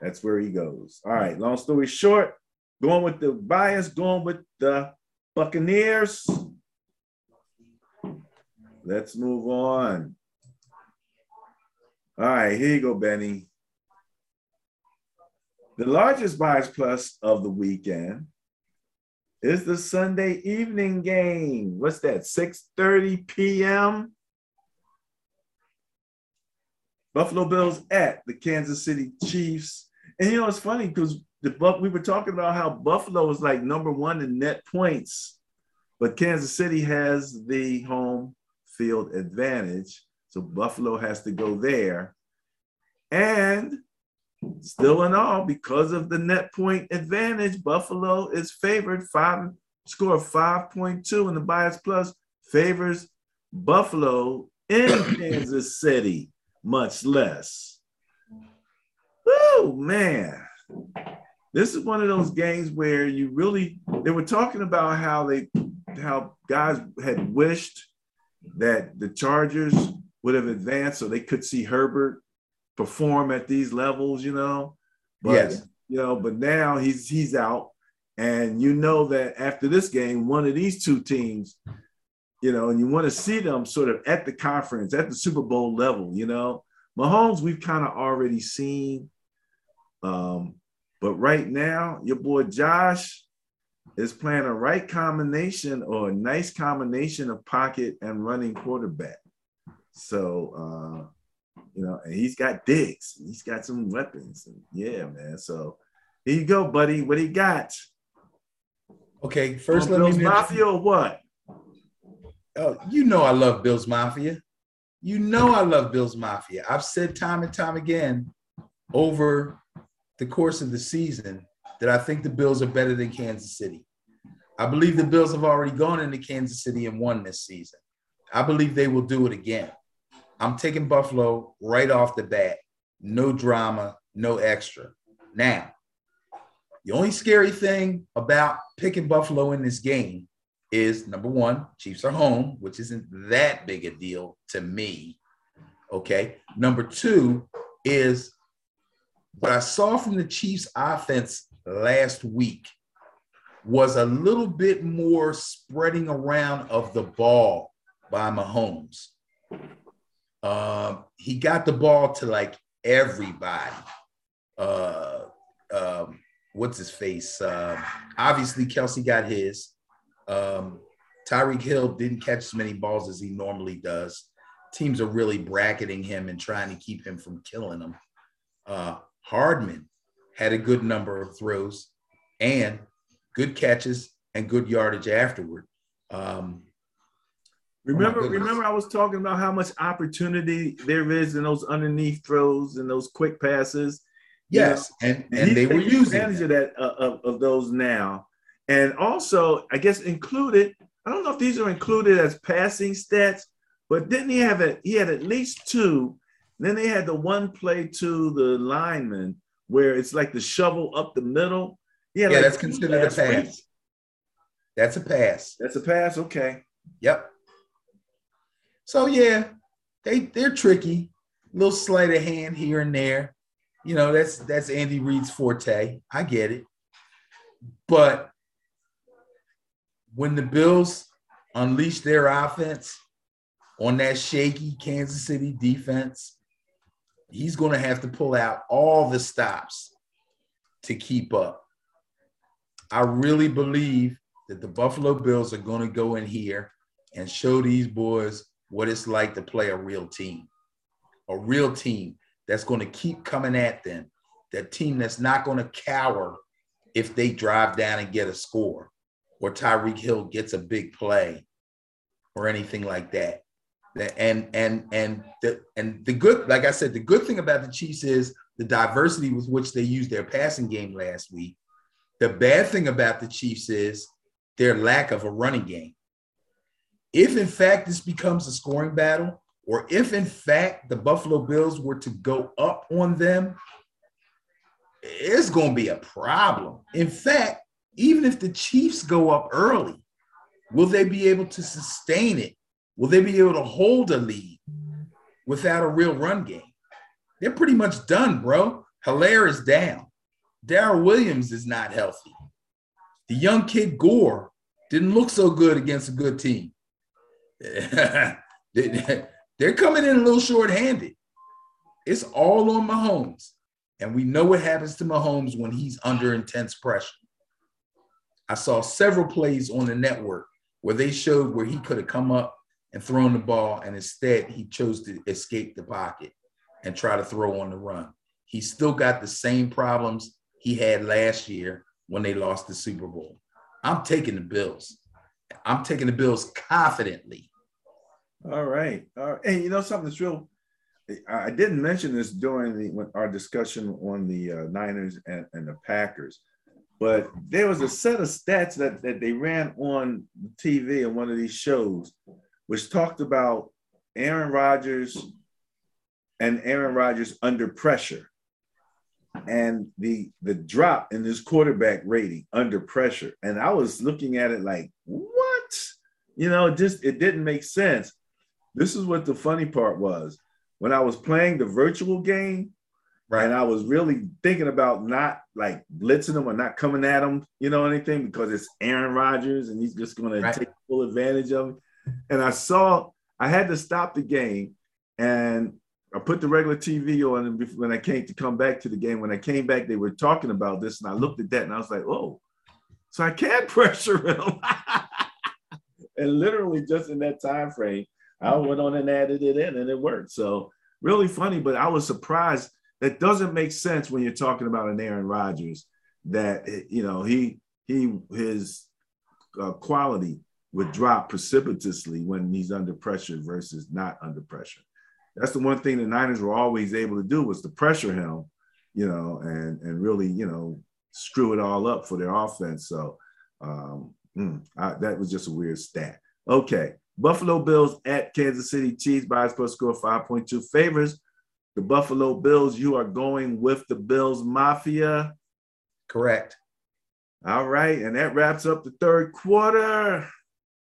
that's where he goes. All right. Long story short, going with the bias, going with the Buccaneers. Let's move on. All right, here you go, Benny. The largest bias plus of the weekend is the Sunday evening game. What's that? 6:30 p.m. Buffalo Bills at the Kansas City Chiefs. And you know, it's funny because the Buck we were talking about how Buffalo is like number one in net points, but Kansas City has the home field advantage. So Buffalo has to go there. And still in all, because of the net point advantage, Buffalo is favored five score 5.2 in the bias plus favors Buffalo in Kansas City, much less. Oh man. This is one of those games where you really they were talking about how they how guys had wished that the Chargers would have advanced so they could see Herbert perform at these levels, you know. But Yes. you know, but now he's he's out. And you know that after this game, one of these two teams, you know, and you want to see them sort of at the conference, at the Super Bowl level, you know. Mahomes, we've kind of already seen. Um, but right now, your boy Josh is playing a right combination or a nice combination of pocket and running quarterback. So uh, you know, and he's got Diggs, he's got some weapons. And yeah, man. So here you go, buddy. What he got? Okay, first let me Bills mention, Mafia or what? Oh, you know I love Bills Mafia. You know I love Bills Mafia. I've said time and time again over the course of the season that I think the Bills are better than Kansas City. I believe the Bills have already gone into Kansas City and won this season. I believe they will do it again. I'm taking Buffalo right off the bat. No drama, no extra. Now, the only scary thing about picking Buffalo in this game is number one, Chiefs are home, which isn't that big a deal to me. Okay. Number two is what I saw from the Chiefs offense last week was a little bit more spreading around of the ball by Mahomes. Um, he got the ball to like everybody. Uh, um, what's his face? Um, obviously, Kelce got his. Um, Tyreek Hill didn't catch as many balls as he normally does. Teams are really bracketing him and trying to keep him from killing them. Uh, Hardman had a good number of throws and good catches and good yardage afterward. Um, Remember, goodness. remember, I was talking about how much opportunity there is in those underneath throws and those quick passes. You yes, and And they were using advantage of that uh, of, of those now, and also I guess included. I don't know if these are included as passing stats, but didn't he have it? He had at least two. Then they had the one play to the lineman where it's like the shovel up the middle. Yeah, Yeah, that's considered a pass. That's a pass. That's a pass. Okay. Yep. So yeah, they they're tricky. little sleight of hand here and there. You know, that's that's Andy Reid's forte. I get it. But when the Bills unleash their offense on that shaky Kansas City defense, he's going to have to pull out all the stops to keep up. I really believe that the Buffalo Bills are going to go in here and show these boys what it's like to play a real team, a real team that's going to keep coming at them, that team that's not going to cower if they drive down and get a score or Tyreek Hill gets a big play or anything like that. And and and the and the good, like I said, the good thing about the Chiefs is the diversity with which they used their passing game last week. The bad thing about the Chiefs is their lack of a running game. If in fact this becomes a scoring battle, or if in fact the Buffalo Bills were to go up on them, it's going to be a problem. In fact, even if the Chiefs go up early, will they be able to sustain it? Will they be able to hold a lead without a real run game? They're pretty much done, bro. Helaire is down. Darrel Williams is not healthy. The young kid Gore didn't look so good against a good team. They- They're coming in a little short-handed. It's all on Mahomes. And we know what happens to Mahomes when he's under intense pressure. I saw several plays on the network where they showed where he could have come up and thrown the ball, and instead he chose to escape the pocket and try to throw on the run. He's still got the same problems he had last year when they lost the Super Bowl. I'm taking the Bills. I'm taking the Bills confidently. All right. Right. And you know something that's real. I didn't mention this during the our discussion on the uh, Niners and, and the Packers, but there was a set of stats that, that they ran on TV in one of these shows, which talked about Aaron Rodgers and Aaron Rodgers under pressure and the the drop in his quarterback rating under pressure. And I was looking at it like, what? You know, just it didn't make sense. This is what the funny part was. When I was playing the virtual game, right, and I was really thinking about not like blitzing them or not coming at them, you know, anything because it's Aaron Rodgers and he's just going right. to take full advantage of it. And I saw I had to stop the game and I put the regular TV on when I came to come back to the game. When I came back, they were talking about this, and I looked at that and I was like, "Oh, so I can pressure him." and literally, just in that time frame, I went on and added it in, and it worked. So really funny, but I was surprised. That doesn't make sense when you're talking about an Aaron Rodgers. That you know he he his uh, quality would drop precipitously when he's under pressure versus not under pressure that's the one thing the Niners were always able to do was to pressure him, you know, and and really, you know, screw it all up for their offense. So um, mm, I, that was just a weird stat. Okay, Buffalo Bills at Kansas City Chiefs bias plus score 5.2 favors. The Buffalo Bills, you are going with the Bills Mafia. Correct. All right, and that wraps up the third quarter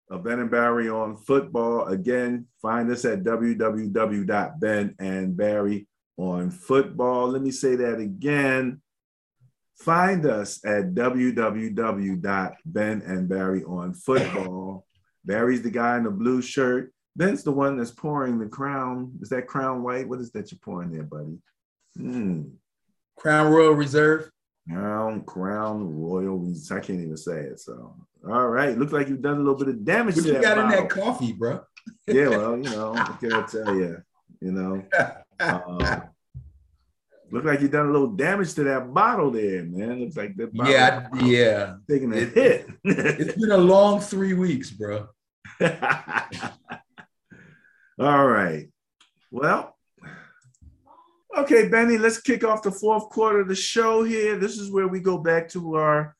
of Ben and Barry on football. Again, find us at www.ben and Barry on football. Let me say that again. Find us at www.ben and Barry on football. Barry's the guy in the blue shirt. Ben's the one that's pouring the crown. Is that crown white? What is that you're pouring there, buddy? Hmm. Crown Royal Reserve. Crown, Crown Royal. I can't even say it. So, all right. Looks like you've done a little bit of damage. What you got bottle. in that coffee, bro? yeah, well, you know, I tell you? You know, uh, look like you've done a little damage to that bottle there, man. Looks like that. yeah, yeah, taking a it, hit. it's been a long three weeks, bro. all right. Well, Okay, Benny, let's kick off the fourth quarter of the show here. This is where we go back to our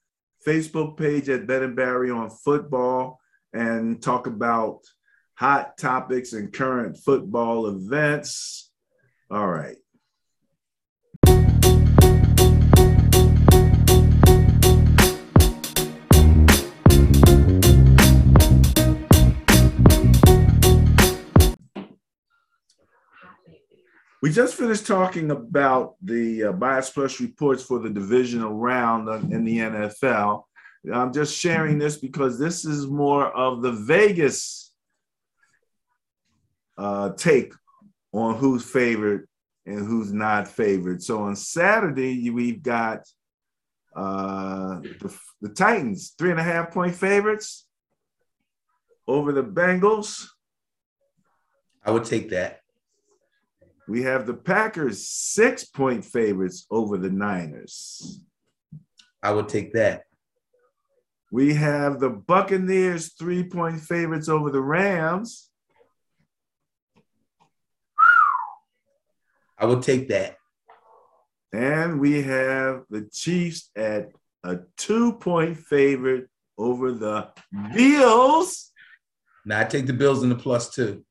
Facebook page at Ben and Barry on football and talk about hot topics and current football events. All right. We just finished talking about the uh, Bias Plus reports for the divisional round in the NFL. I'm just sharing this because this is more of the Vegas uh, take on who's favored and who's not favored. So on Saturday, we've got uh, the, the Titans, three and a half point favorites over the Bengals. I would take that. We have the Packers six point favorites over the Niners. I would take that. We have the Buccaneers three point favorites over the Rams. I would take that. And we have the Chiefs at a two point favorite over the Bills. Now I take the Bills in the plus two.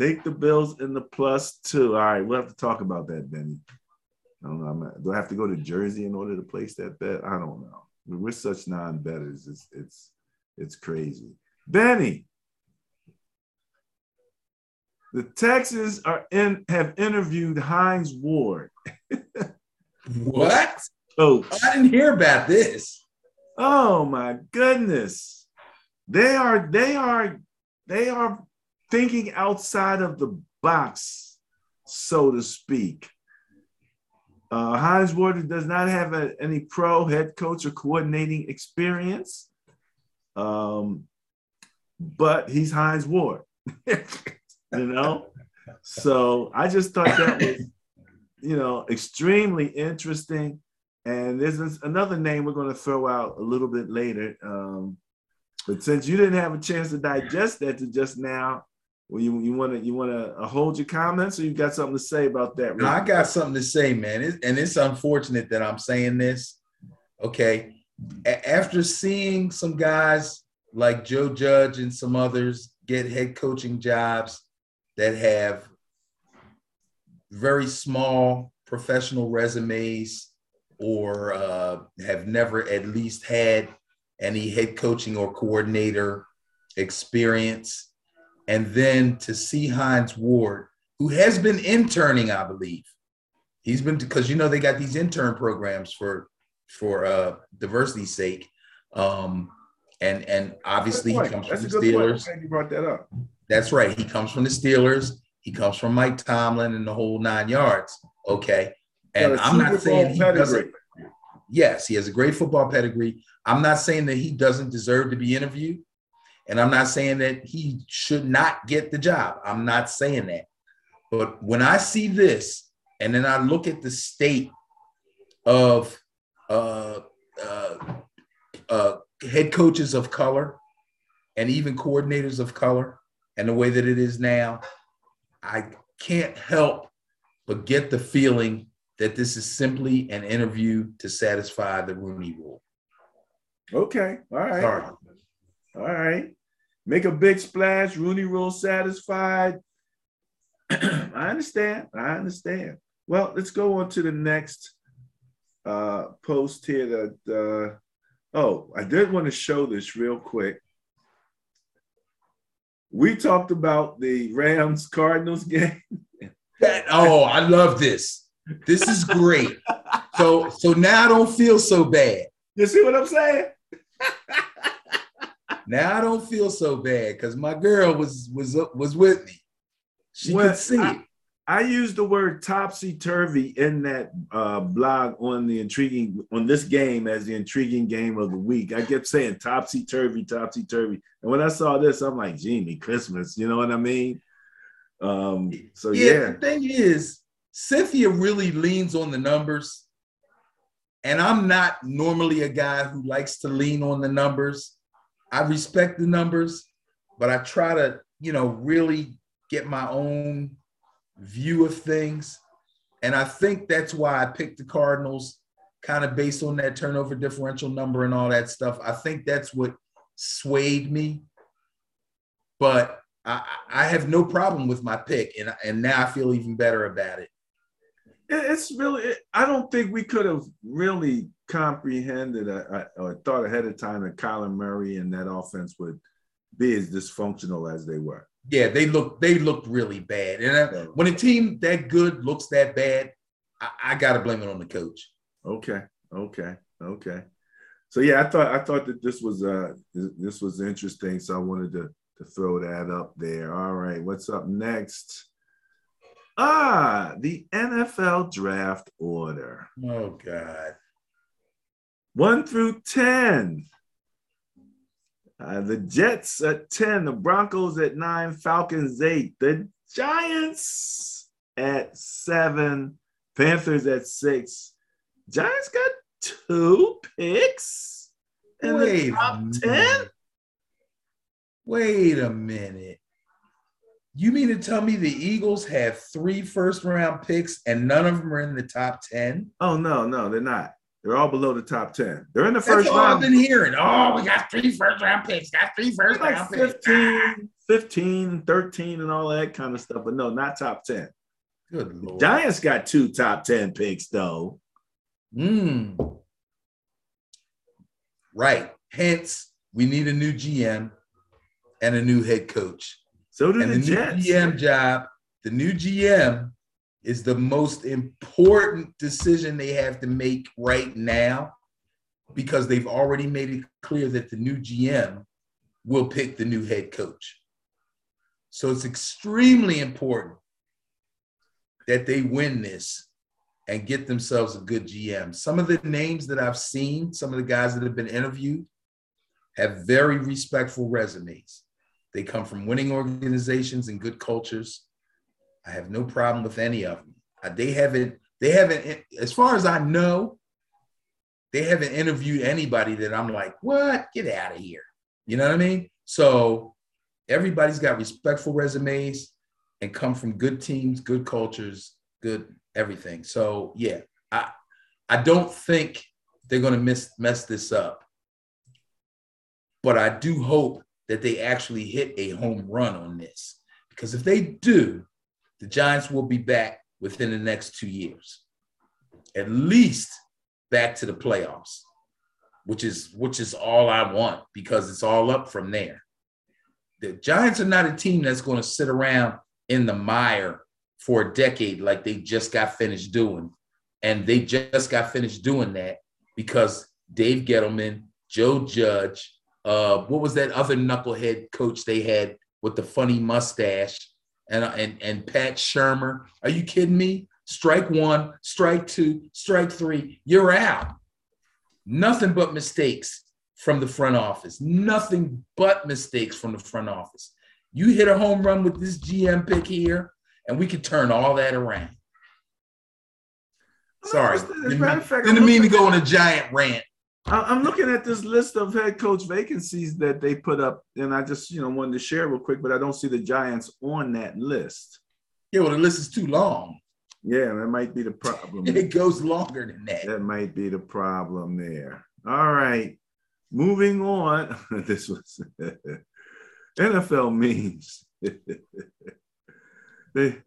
Take the Bills in the plus two. All right, we'll have to talk about that, Benny. I don't know. Not, do I have to go to Jersey in order to place that bet? I don't know. We're such non-betters. It's it's it's crazy. Benny, the Texans are in have interviewed Hines Ward. what? Oh, I didn't hear about this. Oh my goodness. They are they are they are thinking outside of the box, so to speak. Uh, Hines Ward does not have a, any pro head coach or coordinating experience, um, but he's Hines Ward, you know. So I just thought that was, you know, extremely interesting. And there's another name we're going to throw out a little bit later. Um, but since you didn't have a chance to digest that to just now, well, you you want to you want to uh, hold your comments, or you got something to say about that? No, I got something to say, man, it, and it's unfortunate that I'm saying this. Okay, after seeing some guys like Joe Judge and some others get head coaching jobs that have very small professional resumes or uh, have never at least had any head coaching or coordinator experience. And then to see Hines Ward, who has been interning, I believe. He's been because you know they got these intern programs for for uh diversity's sake. Um and and obviously he comes That's from the Steelers. You brought that up. That's right. He comes from the Steelers. He comes from Mike Tomlin and the whole nine yards. Okay. And I'm not saying he doesn't. Yes, he has a great football pedigree. I'm not saying that he doesn't deserve to be interviewed. And I'm not saying that he should not get the job. I'm not saying that. But when I see this, and then I look at the state of uh, uh, uh, head coaches of color and even coordinators of color and the way that it is now, I can't help but get the feeling that this is simply an interview to satisfy the Rooney rule. Okay. All right. Sorry. All right. Make a big splash. Rooney rule satisfied. I understand. I understand. Well, let's go on to the next uh, post here. That uh, oh, I did want to show this real quick. We talked about the Rams Cardinals game. that, oh, I love this. This is great. so so now I don't feel so bad. You see what I'm saying? now I don't feel so bad because my girl was was was with me. She well, could see I, it. I used the word topsy turvy in that uh, blog on the intriguing on this game as the intriguing game of the week. I kept saying topsy turvy, topsy turvy, and when I saw this, I'm like, "Genie, Christmas," you know what I mean? Um, so yeah, yeah. The thing is, Cynthia really leans on the numbers, and I'm not normally a guy who likes to lean on the numbers. I respect the numbers, but I try to, you know, really get my own view of things. And I think that's why I picked the Cardinals kind of based on that turnover differential number and all that stuff. I think that's what swayed me. But I, I have no problem with my pick. And, and now I feel even better about it. It's really, I don't think we could have really comprehended or thought ahead of time that Kyler Murray and that offense would be as dysfunctional as they were. Yeah, they look they looked really bad. And I, when a team that good looks that bad, I, I got to blame it on the coach. Okay, okay, okay. So yeah, I thought I thought that this was uh this was interesting. So I wanted to to throw that up there. All right, what's up next? Ah, the NFL draft order. Oh God. One through ten. Uh, the Jets at 10, the Broncos at 9, Falcons 8, the Giants at 7, Panthers at 6. Giants got two picks in Wait the top 10? Wait a minute. You mean to tell me the Eagles have three first round picks and none of them are in the top 10? Oh, no, no, they're not. They're all below the top 10. They're in the first That's round. I've been hearing. Oh, we got three first round picks. Got three first like round 15, picks. 15, 13, and all that kind of stuff. But no, not top 10. Good Lord. Giants got two top 10 picks, though. Hmm. Right. Hence, we need a new GM and a new head coach. So do and the, the Jets. new GM job. The new GM is the most important decision they have to make right now because they've already made it clear that the new GM will pick the new head coach. So it's extremely important that they win this and get themselves a good GM. Some of the names that I've seen, some of the guys that have been interviewed, have very respectful resumes. They come from winning organizations and good cultures. I have no problem with any of them. They haven't, they haven't, as far as I know, they haven't interviewed anybody that I'm like, what? Get out of here. You know what I mean? So everybody's got respectful resumes and come from good teams, good cultures, good everything. So yeah, I I don't think they're to miss, mess this up. But I do hope that they actually hit a home run on this. Because if they do, the Giants will be back within the next two years, at least back to the playoffs, which is which is all I want because it's all up from there. The Giants are not a team that's going to sit around in the mire for a decade like they just got finished doing. And they just got finished doing that because Dave Gettleman, Joe Judge, uh, what was that other knucklehead coach they had with the funny mustache? And, and, and Pat Shurmur. Are you kidding me? Strike one, strike two, strike three, you're out. Nothing but mistakes from the front office. Nothing but mistakes from the front office. You hit a home run with this GM pick here, and we could turn all that around. Sorry. Didn't, fact, didn't mean to go on a giant rant. I'm looking at this list of head coach vacancies that they put up, and I just you know wanted to share real quick, but I don't see the Giants on that list. Yeah, well, the list is too long. Yeah, that might be the problem. it goes longer than that. That might be the problem there. All right, moving on. this was NFL memes. they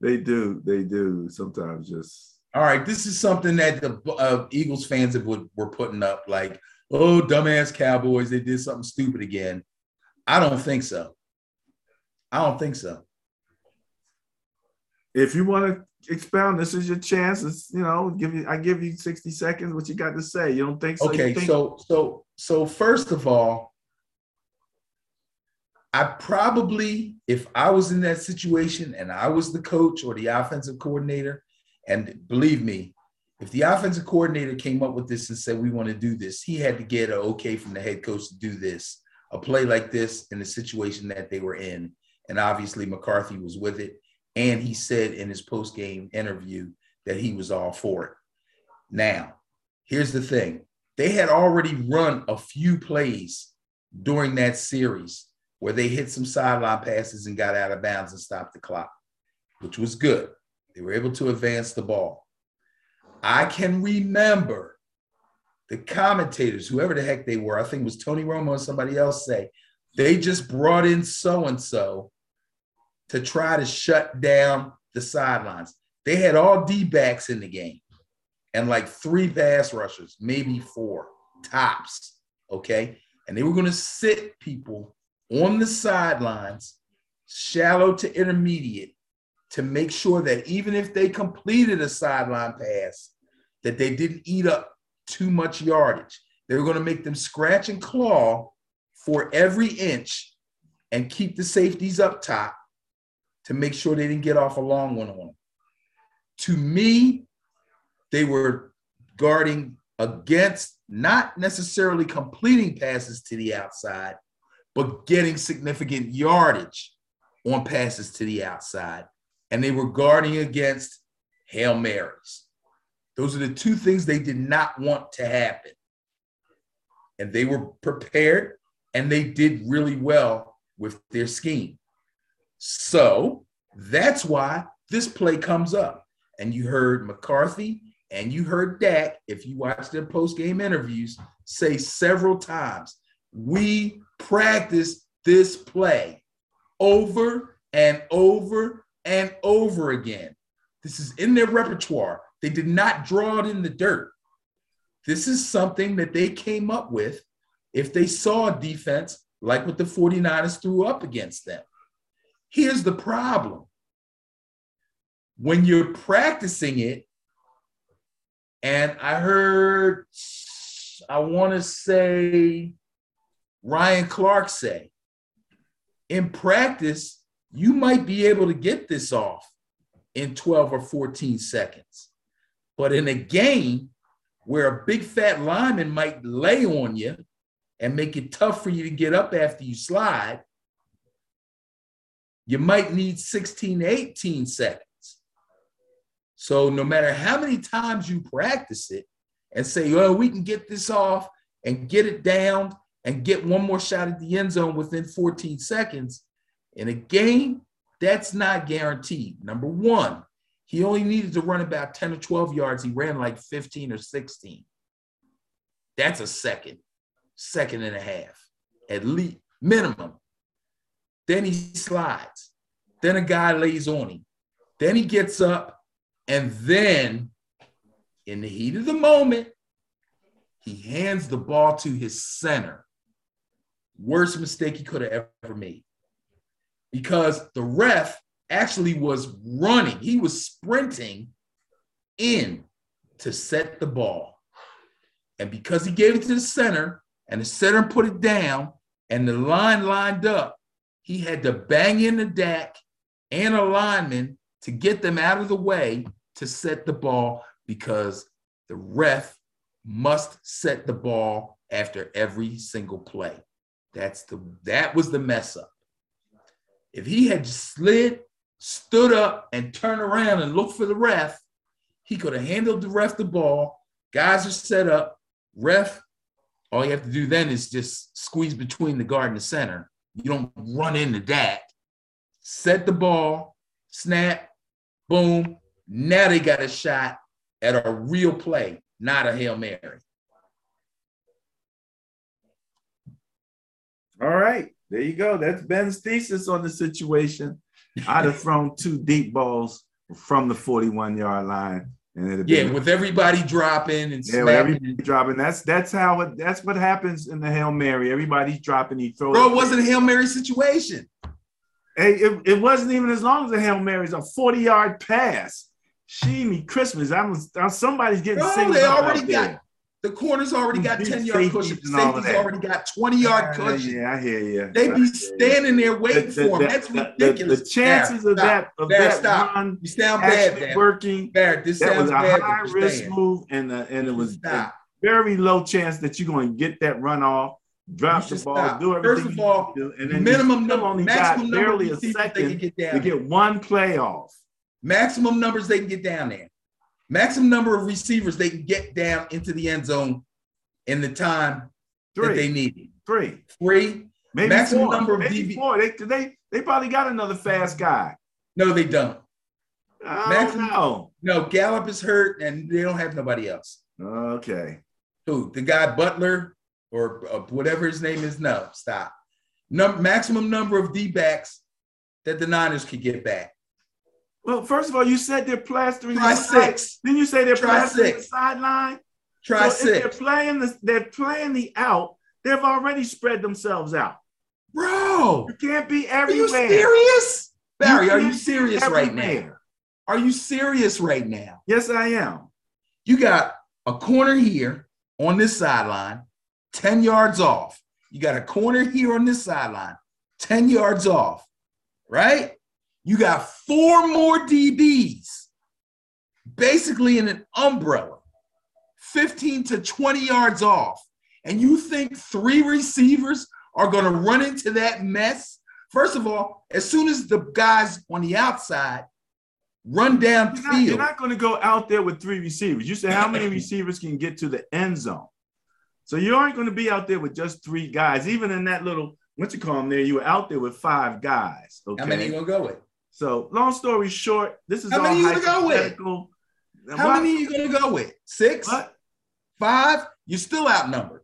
they do they do sometimes just all right, this is something that the uh, Eagles fans have, would, were putting up like, oh, dumbass Cowboys, they did something stupid again. I don't think so. I don't think so. If you want to expound, this is your chance. It's, you know, give you I give you 60 seconds. What you got to say? You don't think so? Okay, think- so so so first of all, I probably, if I was in that situation and I was the coach or the offensive coordinator, and believe me, if the offensive coordinator came up with this and said, we want to do this, he had to get an okay from the head coach to do this, a play like this in the situation that they were in. And obviously, McCarthy was with it. And he said in his post game interview that he was all for it. Now, here's the thing they had already run a few plays during that series where they hit some sideline passes and got out of bounds and stopped the clock, which was good. They were able to advance the ball. I can remember the commentators, whoever the heck they were, I think it was Tony Romo or somebody else, say they just brought in so and so to try to shut down the sidelines. They had all D backs in the game and like three pass rushers, maybe four tops. Okay. And they were going to sit people on the sidelines, shallow to intermediate, to make sure that even if they completed a sideline pass, that they didn't eat up too much yardage. They were going to make them scratch and claw for every inch and keep the safeties up top to make sure they didn't get off a long one on them. To me, they were guarding against not necessarily completing passes to the outside, but getting significant yardage on passes to the outside and they were guarding against Hail Marys. Those are the two things they did not want to happen. And they were prepared and they did really well with their scheme. So that's why this play comes up. And you heard McCarthy and you heard Dak, if you watch their post game interviews, say several times, we practice this play over and over and over again. This is in their repertoire. They did not draw it in the dirt. This is something that they came up with if they saw a defense like what the 49ers threw up against them. Here's the problem when you're practicing it, and I heard, I want to say, Ryan Clark say, in practice, you might be able to get this off in 12 or 14 seconds. But in a game where a big fat lineman might lay on you and make it tough for you to get up after you slide, you might need 16 to 18 seconds. So no matter how many times you practice it and say, well, we can get this off and get it down and get one more shot at the end zone within 14 seconds, in a game, that's not guaranteed. Number one, he only needed to run about 10 or 12 yards. He ran like 15 or 16. That's a second, second and a half, at least minimum. Then he slides. Then a guy lays on him. Then he gets up. And then, in the heat of the moment, he hands the ball to his center. Worst mistake he could have ever made. Because the ref actually was running, he was sprinting in to set the ball. And because he gave it to the center and the center put it down and the line lined up, he had to bang in the deck and a lineman to get them out of the way to set the ball because the ref must set the ball after every single play. That's the that was the mess up. If he had just slid, stood up, and turned around and looked for the ref, he could have handled the ref the ball. Guys are set up. Ref, all you have to do then is just squeeze between the guard and the center. You don't run into that. Set the ball, snap, boom. Now they got a shot at a real play, not a Hail Mary. All right, there you go. That's Ben's thesis on the situation. I'd have thrown two deep balls from the 41 yard line and it'd yeah, been, with everybody dropping and yeah, everybody dropping. That's that's how it. That's what happens in the hail mary. Everybody's dropping. He throws. Bro, it wasn't a hail mary situation. Hey, it, it wasn't even as long as a hail mary. It's a forty yard pass. She me Christmas. I was somebody's getting. Bro, they already got. The corners already got 10 yard cushion. Safety's already got 20 yard cushion. Yeah, I hear you. They be standing there waiting the, the, for him. That's ridiculous. The, the chances of that of Barrett, that stop. run you sound bad, working. Barrett, this that was a high risk move, and uh, and it was stop. very low chance that you're going to get that run off. Drop the ball, stop. do everything. First of all, do, and then minimum number, only maximum got barely a second get to get one playoff. Maximum numbers they can get down there. Maximum number of receivers they can get down into the end zone in the time Three. that they need. Three. Three. Maybe maximum four. number of Maybe DB. four. They, they they probably got another fast guy. No, they don't. Oh, maximum, no. No, Gallup is hurt and they don't have nobody else. Okay. Who? The guy Butler or uh, whatever his name is? No, stop. Num- maximum number of D backs that the Niners could get back. Well, first of all, you said they're plastering. Try the six. Then you say they're Try plastering six. the sideline. Try so six. If they're playing the they're playing the out. They've already spread themselves out. Bro, you can't be everywhere. Are you serious, Barry? You are you serious right now? Are you serious right now? Yes, I am. You got a corner here on this sideline, 10 yards off. You got a corner here on this sideline, 10 yards off, right? You got four more DBs, basically in an umbrella. 15 to 20 yards off, and you think three receivers are going to run into that mess? First of all, as soon as the guys on the outside run down you're field, you're not going to go out there with three receivers. You said how many receivers can get to the end zone? So you aren't going to be out there with just three guys. Even in that little what you call them there, you were out there with five guys. Okay. How many you gonna go with? So long story short, this is how all many you gonna go with? How what? many are you gonna go with? Six? What? Five, you're still outnumbered.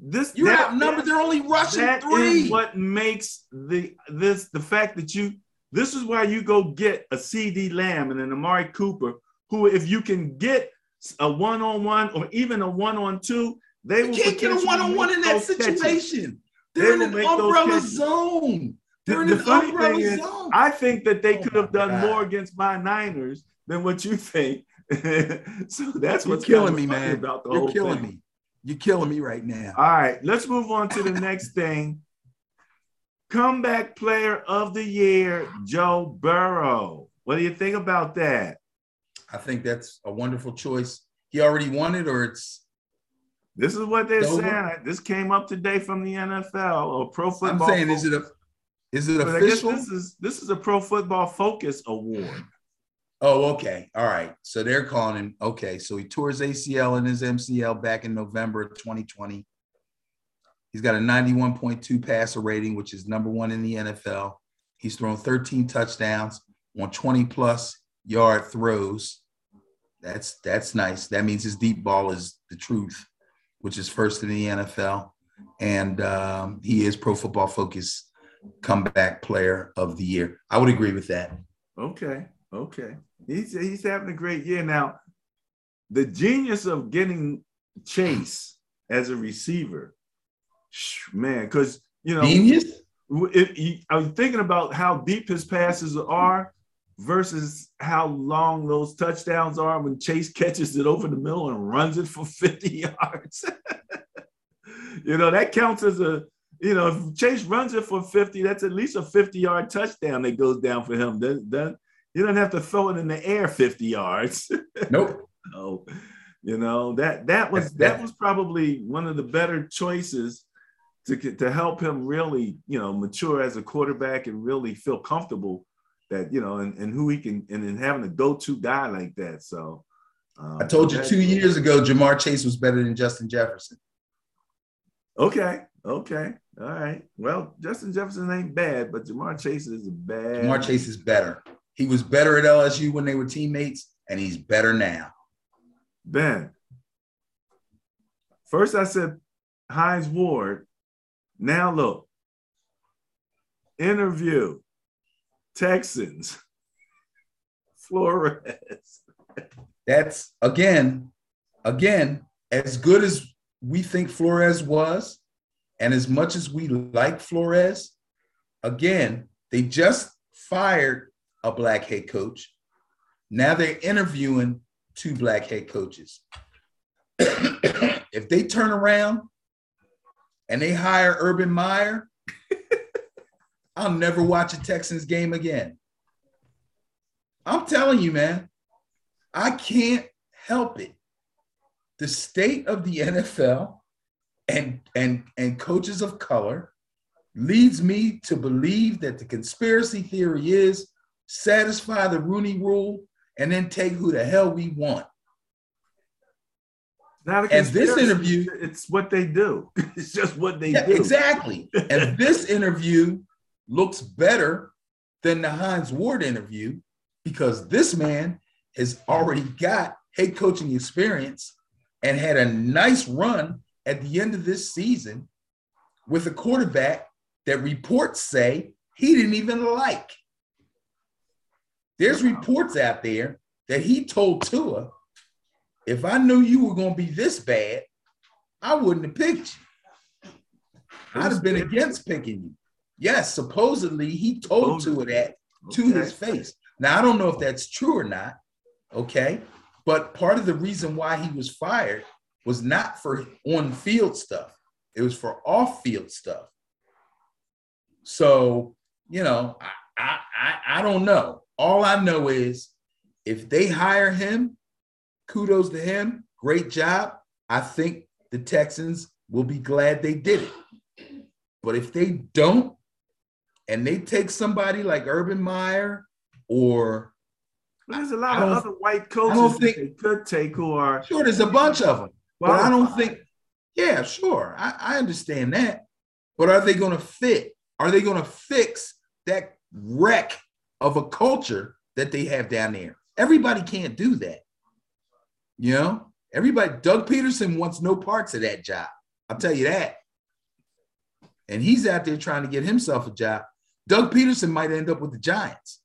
This you're that, outnumbered. They're only rushing that three. Is what makes the this the fact that you this is why you go get a CeeDee Lamb and an Amari Cooper, who if you can get a one-on-one or even a one-on-two, they you will can't get a one-on-one in that situation. They're in an umbrella zone. They're the, the an umbrella zone. I think that they oh could have done God. more against my Niners than what you think. so that's You're what's killing me, man. About the You're whole killing thing. me. You're killing me right now. All right, let's move on to the next thing. Comeback player of the year, Joe Burrow. What do you think about that? I think that's a wonderful choice. He already won it, or it's. This is what they're saying. This came up today from the NFL or Pro Football. I'm saying, is it a, is it official? this is this is a Pro Football Focus award. Oh, okay. All right. So they're calling him. Okay. So he tore his ACL and his MCL back in November of 2020. He's got a 91.2 passer rating, which is number one in the NFL. He's thrown 13 touchdowns on 20 plus yard throws. That's that's nice. That means his deep ball is the truth. which is first in the NFL, and um, he is Pro Football Focus comeback player of the year. I would agree with that. Okay, okay. He's he's having a great year now. The genius of getting Chase as a receiver, man, because you know, genius. It, I was thinking about how deep his passes are versus how long those touchdowns are when Chase catches it over the middle and runs it for 50 yards. you know, that counts as a, you know, if Chase runs it for 50, that's at least a 50 yard touchdown that goes down for him. That, that, you don't have to throw it in the air 50 yards. Nope. no. You know, that that was that was probably one of the better choices to, to help him really, you know, mature as a quarterback and really feel comfortable that you know, and, and who he can, and then having a go-to guy like that. So, um, I told you two years ago, Ja'Marr Chase was better than Justin Jefferson. Okay, okay, all right. Well, Justin Jefferson ain't bad, but Ja'Marr Chase is bad. Ja'Marr Chase is better. He was better at LSU when they were teammates, and he's better now. Ben, first I said Hines Ward. Now look, interview Texans. Flores. That's again, again, as good as we think Flores was, and as much as we like Flores, again, they just fired a black head coach. Now they're interviewing two black head coaches. if they turn around and they hire Urban Meyer, I'll never watch a Texans game again. I'm telling you, man, I can't help it. The state of the NFL and and and coaches of color leads me to believe that the conspiracy theory is satisfy the Rooney rule and then take who the hell we want. Not and this interview, it's what they do. It's just what they yeah, do. Exactly. and this interview looks better than the Hines Ward interview because this man has already got head coaching experience and had a nice run at the end of this season with a quarterback that reports say he didn't even like. There's reports out there that he told Tua, if I knew you were going to be this bad, I wouldn't have picked you. I'd have been against picking you. Yes, supposedly he told Tua that to okay. his face. Now I don't know if that's true or not. Okay. But part of the reason why he was fired was not for on field stuff, it was for off field stuff. So, you know, I, I, I don't know. All I know is if they hire him, kudos to him. Great job. I think the Texans will be glad they did it. But if they don't, and they take somebody like Urban Meyer or there's a lot of other white coaches think, they could take who are sure. There's a bunch of them, well, but I don't think. Yeah, sure, I, I understand that, but are they going to fit? Are they going to fix that wreck of a culture that they have down there? Everybody can't do that. You know, everybody. Doug Pederson wants no parts of that job. I'll tell you that. And he's out there trying to get himself a job. Doug Pederson might end up with the Giants.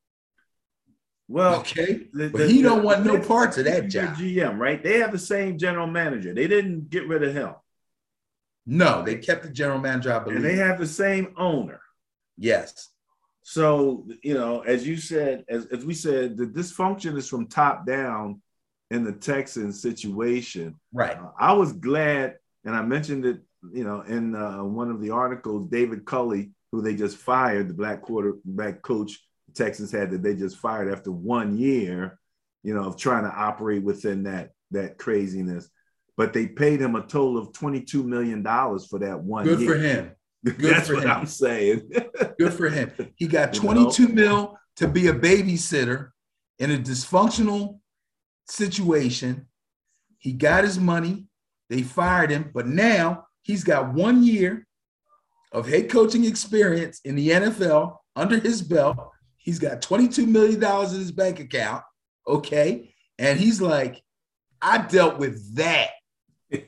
Well, okay, the, but the, he don't want no parts of that job. GM, right? They have the same general manager. They didn't get rid of him. No, they kept the general manager. I believe. And they have the same owner. Yes. So you know, as you said, as, as we said, the dysfunction is from top down in the Texans situation. Right. Uh, I was glad, and I mentioned it, you know, in uh, one of the articles, David Culley who they just fired, the black quarterback coach the Texans had that they just fired after one year, you know, of trying to operate within that that craziness. But they paid him a total of $22 million for that one Good year. for him. Good That's for what him. I'm saying. Good for him. He got 22 you know? mil to be a babysitter in a dysfunctional situation. He got his money. They fired him, but now he's got one year of head coaching experience in the NFL under his belt. He's got $22 million in his bank account. Okay. And he's like, I dealt with that.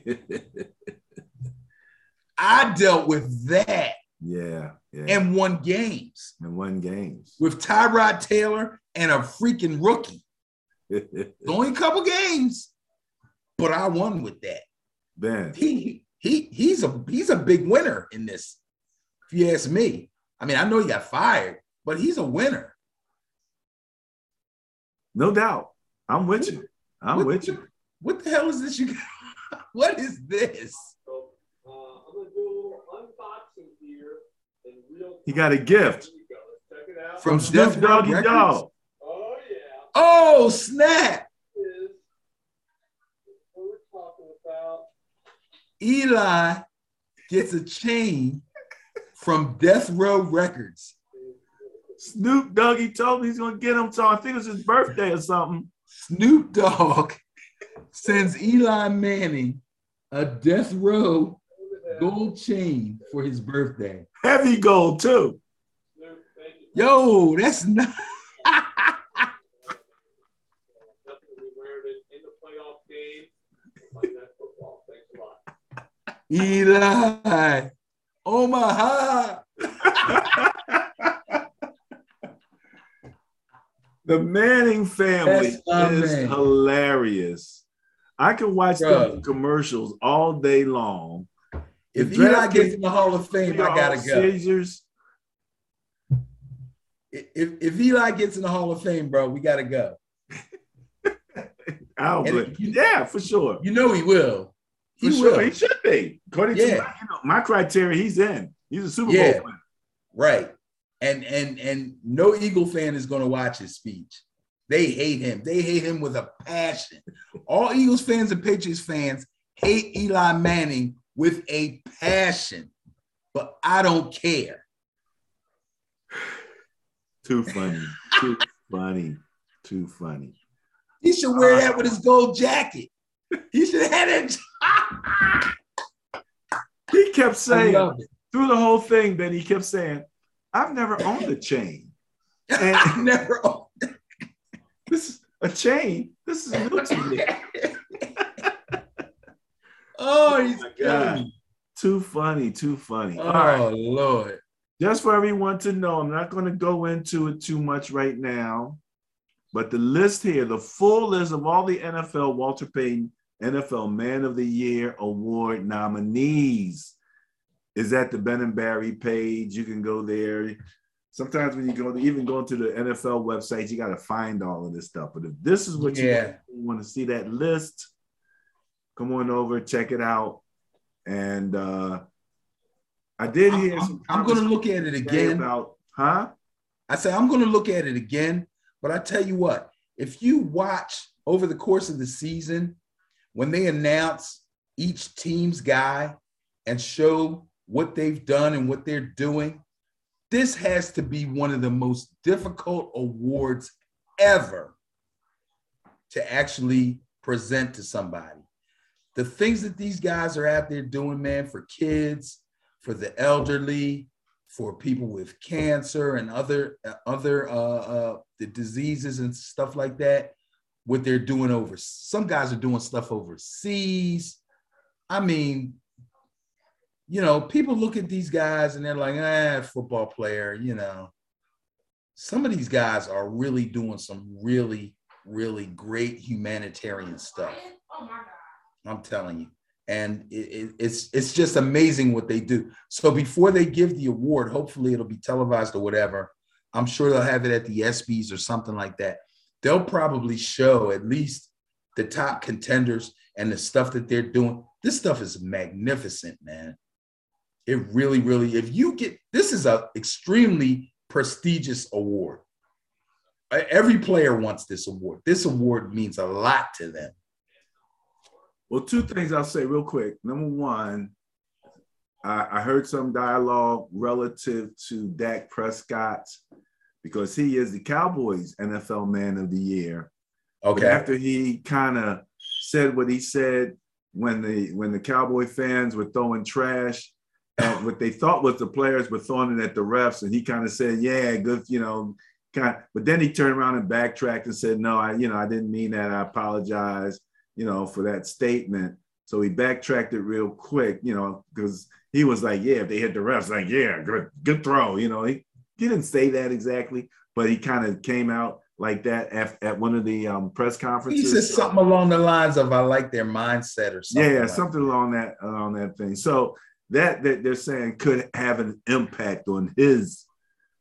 I dealt with that Yeah, yeah. and won games and won games. with Tyrod Taylor and a freaking rookie. Only a couple games, but I won with that. ben, He he he's a he's a big winner in this. If you ask me, I mean, I know he got fired, but he's a winner. no doubt. I'm with you. I'm What with the- you. What the hell is this? You got? what is this? So, uh, I'm gonna do a little unboxing here in real. He got a gift. Go. Let's check it out. From Snoop Death Doggy Records? Dog. Oh, yeah. Oh snap! Is what we're talking about. Eli gets a chain from Death Row Records. Snoop Doggy told me he's gonna get him. So I think it was his birthday or something. Snoop Dogg sends Eli Manning a Death Row gold chain for his birthday. Heavy gold too. Snoop, thank you. Yo, that's not. Definitely oh wearing it in the playoff game. Like that football. Thanks a lot. Eli, Omaha. The Manning family is man. hilarious. I can watch them commercials all day long. If The Eli gets in the Hall of Fame, I gotta go. Caesars. If, if Eli gets in the Hall of Fame, bro, we gotta go. I'll And be- you- yeah, for sure. You know he will. For He sure. will. He should be. According Yeah. to my, you know, my criteria, he's in. He's a Super Yeah. Bowl winner. Right. And and and no Eagle fan is going to watch his speech. They hate him. They hate him with a passion. All Eagles fans and Patriots fans hate Eli Manning with a passion. But I don't care. Too funny. Too funny. Too funny. He should wear uh, that with his gold jacket. He should have had it. He kept saying through the whole thing then he kept saying, I've never owned a chain. And I never. Owned this is a chain. This is new to me. Oh, oh, he's my killing God. me. Too funny. Too funny. All oh, right. Oh Lord. just for everyone to know, I'm not going to go into it too much right now, but the list here, the full list of all the NFL Walter Payton NFL Man of the Year award nominees is at the Ben and Barry page. You can go there. Sometimes when you go, to, even going to the NFL website, you got to find all of this stuff. But if this is what you want to see that list, come on over, check it out. And uh I did hear I'm- some I'm gonna look at it again. about, huh? I say I'm going to look at it again, but I tell you what, if you watch over the course of the season, when they announce each team's guy and show what they've done and what they're doing, this has to be one of the most difficult awards ever to actually present to somebody. The things that these guys are out there doing, man, for kids, for the elderly, for people with cancer and other other uh, uh, the diseases and stuff like that. What they're doing over, some guys are doing stuff overseas. I mean, you know, people look at these guys and they're like, ah, football player. You know, some of these guys are really doing some really, really great humanitarian stuff. I'm telling you. And it, it- it's it's just amazing what they do. So before they give the award, hopefully it'll be televised or whatever. I'm sure they'll have it at the ESPYS or something like that. They'll probably show at least the top contenders and the stuff that they're doing. This stuff is magnificent, man. It really, really, if you get this is a extremely prestigious award. Every player wants this award. This award means a lot to them. Well, two things I'll say real quick. Number one, I, I heard some dialogue relative to Dak Prescott because he is the Cowboys NFL Man of the Year. But Okay. after he kind of said what he said when the when the Cowboy fans were throwing trash at what they thought was the players were throwing it at the refs, and he kind of said, "Yeah, good," you know, kind. But then he turned around and backtracked and said, "No, I, you know, I didn't mean that. I apologize, you know, for that statement." So he backtracked it real quick, you know, because he was like, yeah, if they hit the refs, like, yeah, good, good throw. You know, he, he didn't say that exactly, but he kind of came out like that at, at one of the um, press conferences. He said something along the lines of, "I like their mindset" or something. Yeah, like something along that along that thing. So that that they're saying could have an impact on his,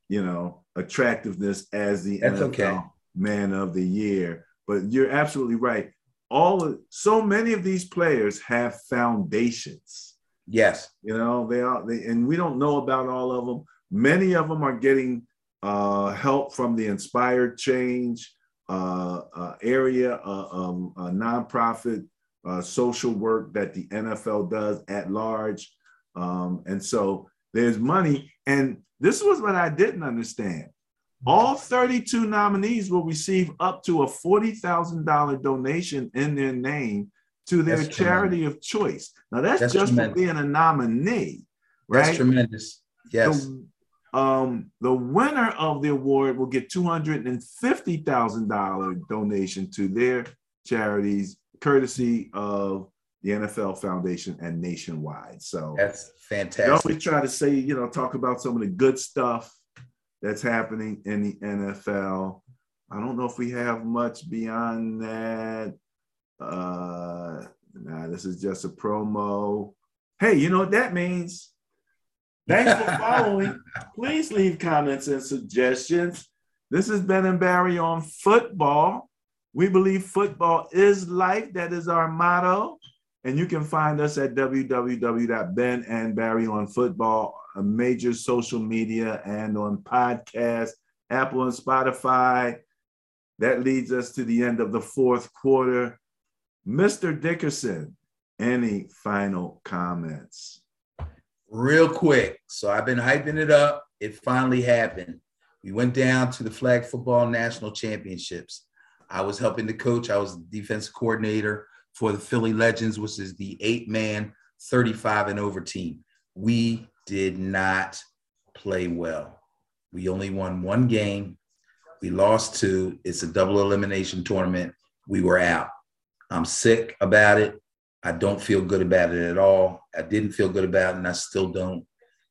you know, attractiveness as the That's NFL okay. Man of the Year. But you're absolutely right. All of, so many of these players have foundations. Yes, You know, they are, they, and we don't know about all of them. Many of them are getting uh, help from the Inspired Change uh, uh, area, uh, um, a nonprofit uh, social work that the NFL does at large. Um, and so there's money. And this was what I didn't understand. All 32 nominees will receive up to a $40,000 donation in their name to their That's charity of choice. Now, that's, That's just tremendous. for being a nominee, that's right? tremendous. Yes, The, um, the winner of the award will get $250,000 donation to their charities, courtesy of the NFL Foundation and nationwide. So, that's fantastic. we always try to say, you know, talk about some of the good stuff that's happening in the NFL. I don't know if we have much beyond that. Uh, nah, this is just a promo. Hey, you know what that means? Thanks for following. Please leave comments and suggestions. This has Ben and Barry on football. We believe football is life. That is our motto. And you can find us at www.ben and Barry on football, a major social media and on podcast, Apple and Spotify. That leads us to the end of the fourth quarter. Mr. Dickerson, any final comments? Real quick. So I've been hyping it up. It finally happened. We went down to the flag football national championships. I was helping the coach. I was the defensive coordinator for the Philly Legends, which is the eight man, 35 and over team. We did not play well. We only won one game. We lost two. It's a double elimination tournament. We were out. I'm sick about it. I don't feel good about it at all. I didn't feel good about it, and I still don't.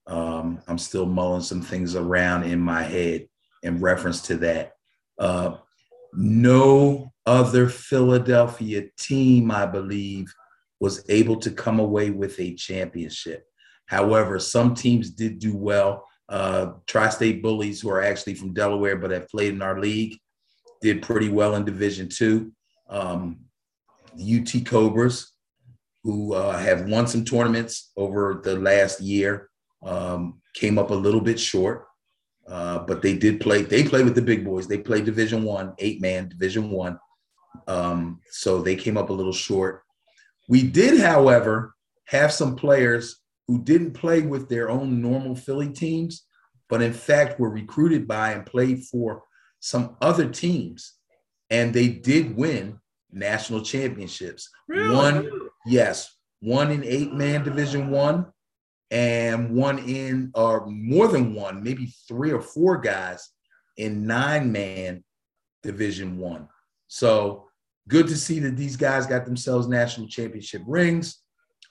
Um, I'm still mulling some things around in my head in reference to that. Uh, no other Philadelphia team, I believe, was able to come away with a championship. However, some teams did do well. Uh, Tri State Bullies, who are actually from Delaware but have played in our league, did pretty well in Division Two. Um, UT Cobras, who uh, have won some tournaments over the last year, um, came up a little bit short, uh, but they did play. They play with the big boys. They played Division One, eight man Division One. Um, so they came up a little short. We did, however, have some players who didn't play with their own normal Philly teams, but in fact were recruited by and played for some other teams, and they did win national championships. One, yes, one in eight man Division One, and one in or more than one, maybe three or four guys in nine man Division One. So good to see that these guys got themselves national championship rings.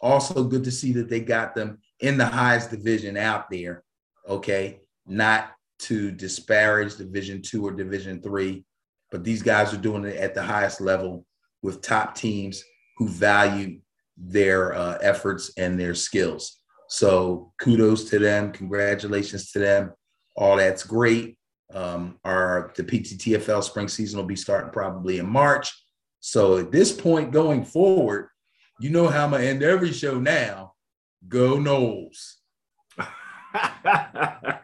Also, good to see that they got them in the highest division out there. Okay, not to disparage Division Two or Division Three, but these guys are doing it at the highest level with top teams who value their uh, efforts and their skills. So kudos to them. Congratulations to them. All that's great. Um, our the PTTFL spring season will be starting probably in March. So at this point going forward, you know how I'm gonna end every show now. Go Knowles.